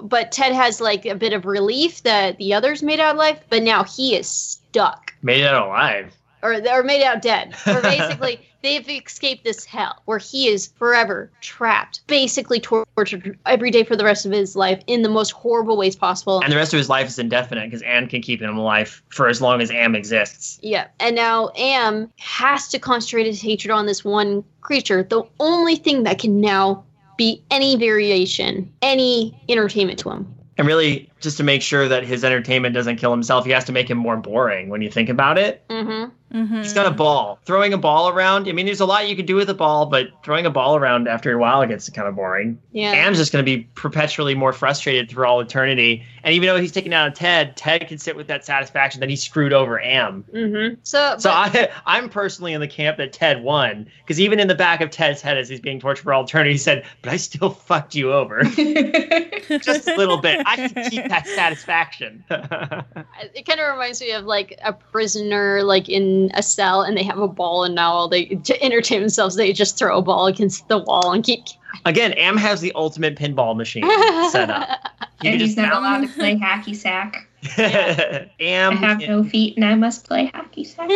but Ted has like a bit of relief that the others made out alive, but now he is stuck. Made out alive. Or, or made out dead. Or basically, they've escaped this hell where he is forever trapped, basically tortured every day for the rest of his life in the most horrible ways possible. And the rest of his life is indefinite because Am can keep him alive for as long as Am exists. Yeah. And now Am has to concentrate his hatred on this one creature. The only thing that can now be any variation, any entertainment to him. And really, just to make sure that his entertainment doesn't kill himself, he has to make him more boring when you think about it. Mm-hmm. Mm-hmm. He's got a ball. Throwing a ball around, I mean, there's a lot you can do with a ball, but throwing a ball around after a while gets kind of boring. Yeah. Am's just going to be perpetually more frustrated through all eternity. And even though he's taking out Ted, Ted can sit with that satisfaction that he screwed over Am. mm-hmm. So, So but- I, I'm personally in the camp that Ted won because even in the back of Ted's head as he's being tortured for all eternity, he said, "But I still fucked you over just a little bit. I can keep that satisfaction." it kind of reminds me of like a prisoner, like in a cell, and they have a ball, and now all they to entertain themselves, they just throw a ball against the wall and keep. Again, Am has the ultimate pinball machine set up. You and can he's just not allowed to play hacky sack. I Am have no feet and I must play hacky sack.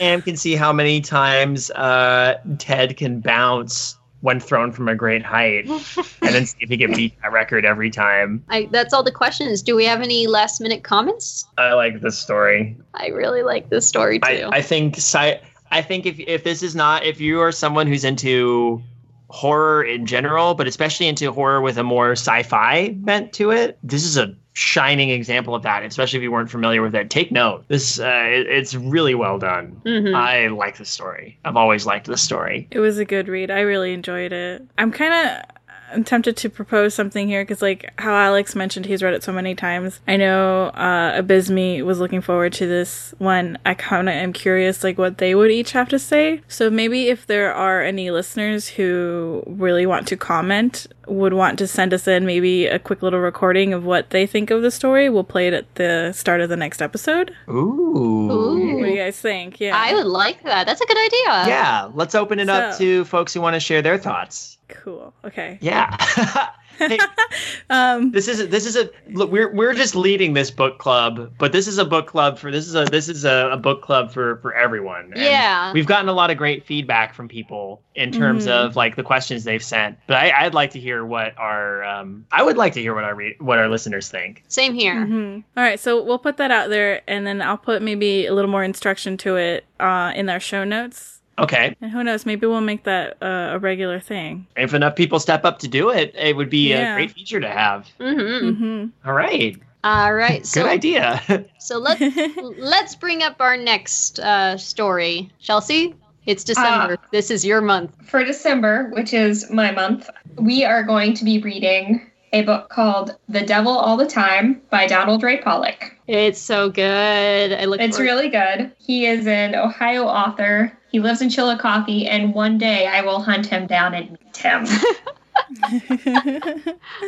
Am can see how many times uh, Ted can bounce when thrown from a great height, and then see if he can beat that record every time. I, that's all the questions. Do we have any last minute comments? I like this story. I really like this story too. I, I think sci- I think if if this is not if you are someone who's into horror in general, but especially into horror with a more sci-fi bent to it, this is a shining example of that. Especially if you weren't familiar with it, take note. This uh, it- it's really well done. Mhm. I like the story. I've always liked the story. It was a good read. I really enjoyed it. I'm kind of I'm tempted to propose something here because, like how Alex mentioned, he's read it so many times. I know uh, Abysme was looking forward to this one. I kind of am curious, like what they would each have to say. So maybe if there are any listeners who really want to comment, would want to send us in maybe a quick little recording of what they think of the story. We'll play it at the start of the next episode. Ooh. Ooh. What do you guys think? Yeah, I would like that. That's a good idea. Yeah, let's open it up to folks who want to share their thoughts. Cool. Okay. Yeah. Hey, um, this is this is a look. We're we're just leading this book club, but this is a book club for this is a this is a, a book club for for everyone. And Yeah. we've gotten a lot of great feedback from people in terms Mhm. of like the questions they've sent. But I, I'd like to hear what our um, I would like to hear what our re- what our listeners think. Same here. mhm. All right, so we'll put that out there, and then I'll put maybe a little more instruction to it uh, in our show notes. Okay, And who knows, maybe we'll make that uh, a regular thing. if enough people step up to do it, it would be Yeah. a great feature to have. hmm hmm All right, All right. So good idea. so let's let's bring up our next uh, story. Chelsea, it's December. this is your month. For December, which is my month, we are going to be reading a book called The Devil All the Time by Donald Ray Pollock. It's so good. I look. It's forward- really good. He is an Ohio author. He lives in Chillicothe, and one day I will hunt him down and meet him.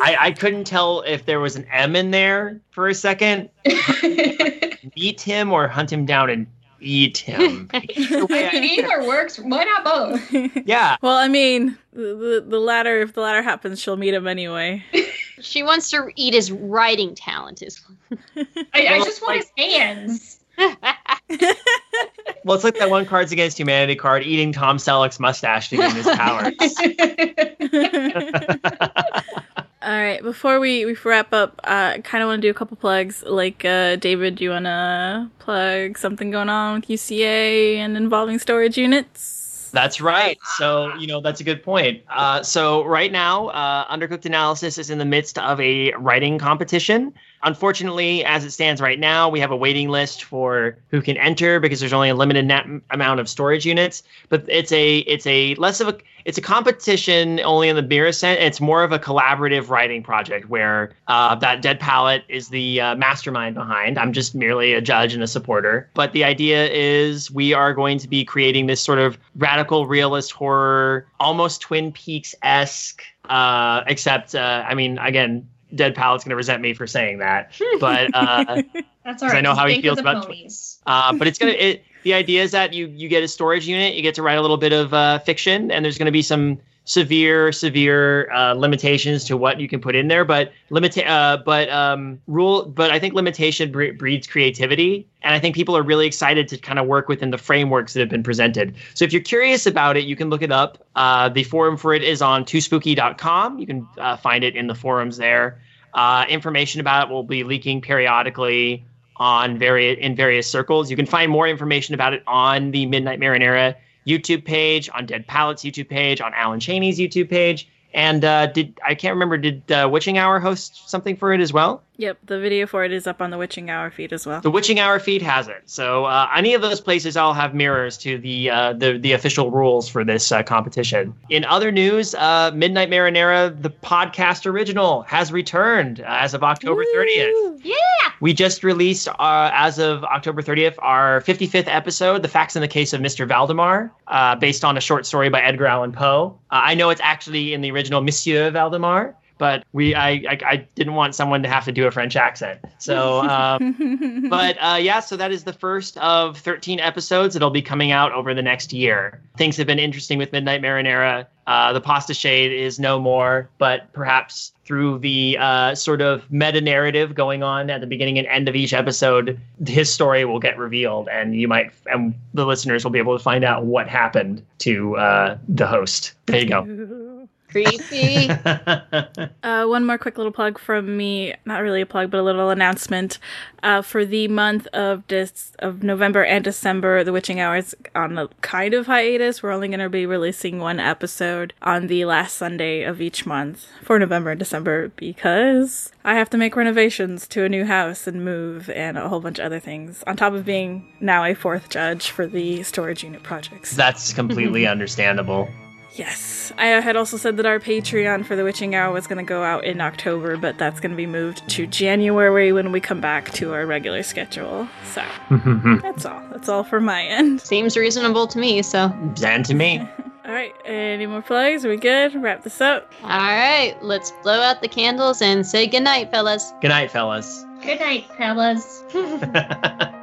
I, I couldn't tell if there was an M in there for a second. Meet him or hunt him down and eat him. Either way, I mean, I- either works. Why not both? yeah, well, I mean, the, the the latter. If the latter happens, she'll meet him anyway. She wants to eat his writing talent. Is I, I just want his hands. well, it's like that one Cards Against Humanity card, eating Tom Selleck's mustache to gain his powers. All right, before we, we wrap up, uh, I kind of want to do a couple plugs. Like, uh, David, do you want to plug something going on with UCA and involving storage units? That's right. So, you know, that's a good point. Uh, so, right now, uh, Undercooked Analysis is in the midst of a writing competition. Unfortunately, as it stands right now, we have a waiting list for who can enter because there's only a limited net amount of storage units. But it's a it's a less of a it's a competition only in the mere sense. It's more of a collaborative writing project where uh, that Dead Palette is the uh, mastermind behind. I'm just merely a judge and a supporter. But the idea is we are going to be creating this sort of radical realist horror, almost Twin Peaks esque. Uh, except, uh, I mean, again, Dead Palette's going to resent me for saying that, but uh, That's 'Cause all I know just how he think of feels about tw- ponies. uh, but it's gonna. It, the idea is that you you get a storage unit, you get to write a little bit of uh, fiction, and there's going to be some severe severe uh, limitations to what you can put in there. But limit, uh, but um, rule, but I think limitation bre- breeds creativity, and I think people are really excited to kind of work within the frameworks that have been presented. So if you're curious about it, you can look it up. Uh, the forum for it is on toospooky.com. You can uh, find it in the forums there. Uh, information about it will be leaking periodically on various in various circles. You can find more information about it on the Midnight Marinara YouTube page, on Dead Palettes YouTube page, on Alan Cheney's YouTube page. And uh, did I can't remember? Did uh, Witching Hour host something for it as well? Yep, the video for it is up on the Witching Hour feed as well. The Witching Hour feed has it. So uh, any of those places all have mirrors to the uh, the the official rules for this uh, competition. In other news, uh, Midnight Marinara, the podcast original, has returned uh, as of October thirtieth. Woo! We just released, uh, as of October 30th, our 55th episode, The Facts in the Case of Mr. Valdemar, uh, based on a short story by Edgar Allan Poe. Uh, I know it's actually in the original Monsieur Valdemar, but we I, I, I didn't want someone to have to do a French accent. So, um, but uh, yeah, so that is the first of 13 episodes that'll be coming out over the next year. Things have been interesting with Midnight Marinara. Uh, the pasta shade is no more, but perhaps through the uh, sort of meta narrative going on at the beginning and end of each episode, his story will get revealed, and you might, and the listeners will be able to find out what happened to uh, the host. There you go. Creepy. Uh, one more quick little plug from me. Not really a plug, but a little announcement. Uh, for the month of dis- of November and December, The Witching Hours on a kind of hiatus. We're only going to be releasing one episode on the last Sunday of each month for November and December because I have to make renovations to a new house and move and a whole bunch of other things. On top of being now a fourth judge for the storage unit projects. That's completely understandable. Yes. I had also said that our Patreon for The Witching Hour was going to go out in October, but that's going to be moved to January when we come back to our regular schedule. So, that's all. That's all for my end. Seems reasonable to me. So, all and to me. All right. Any more plugs? Are we good? Wrap this up. All right. let's blow out the candles and say goodnight, fellas. Good night, fellas. Good night, fellas.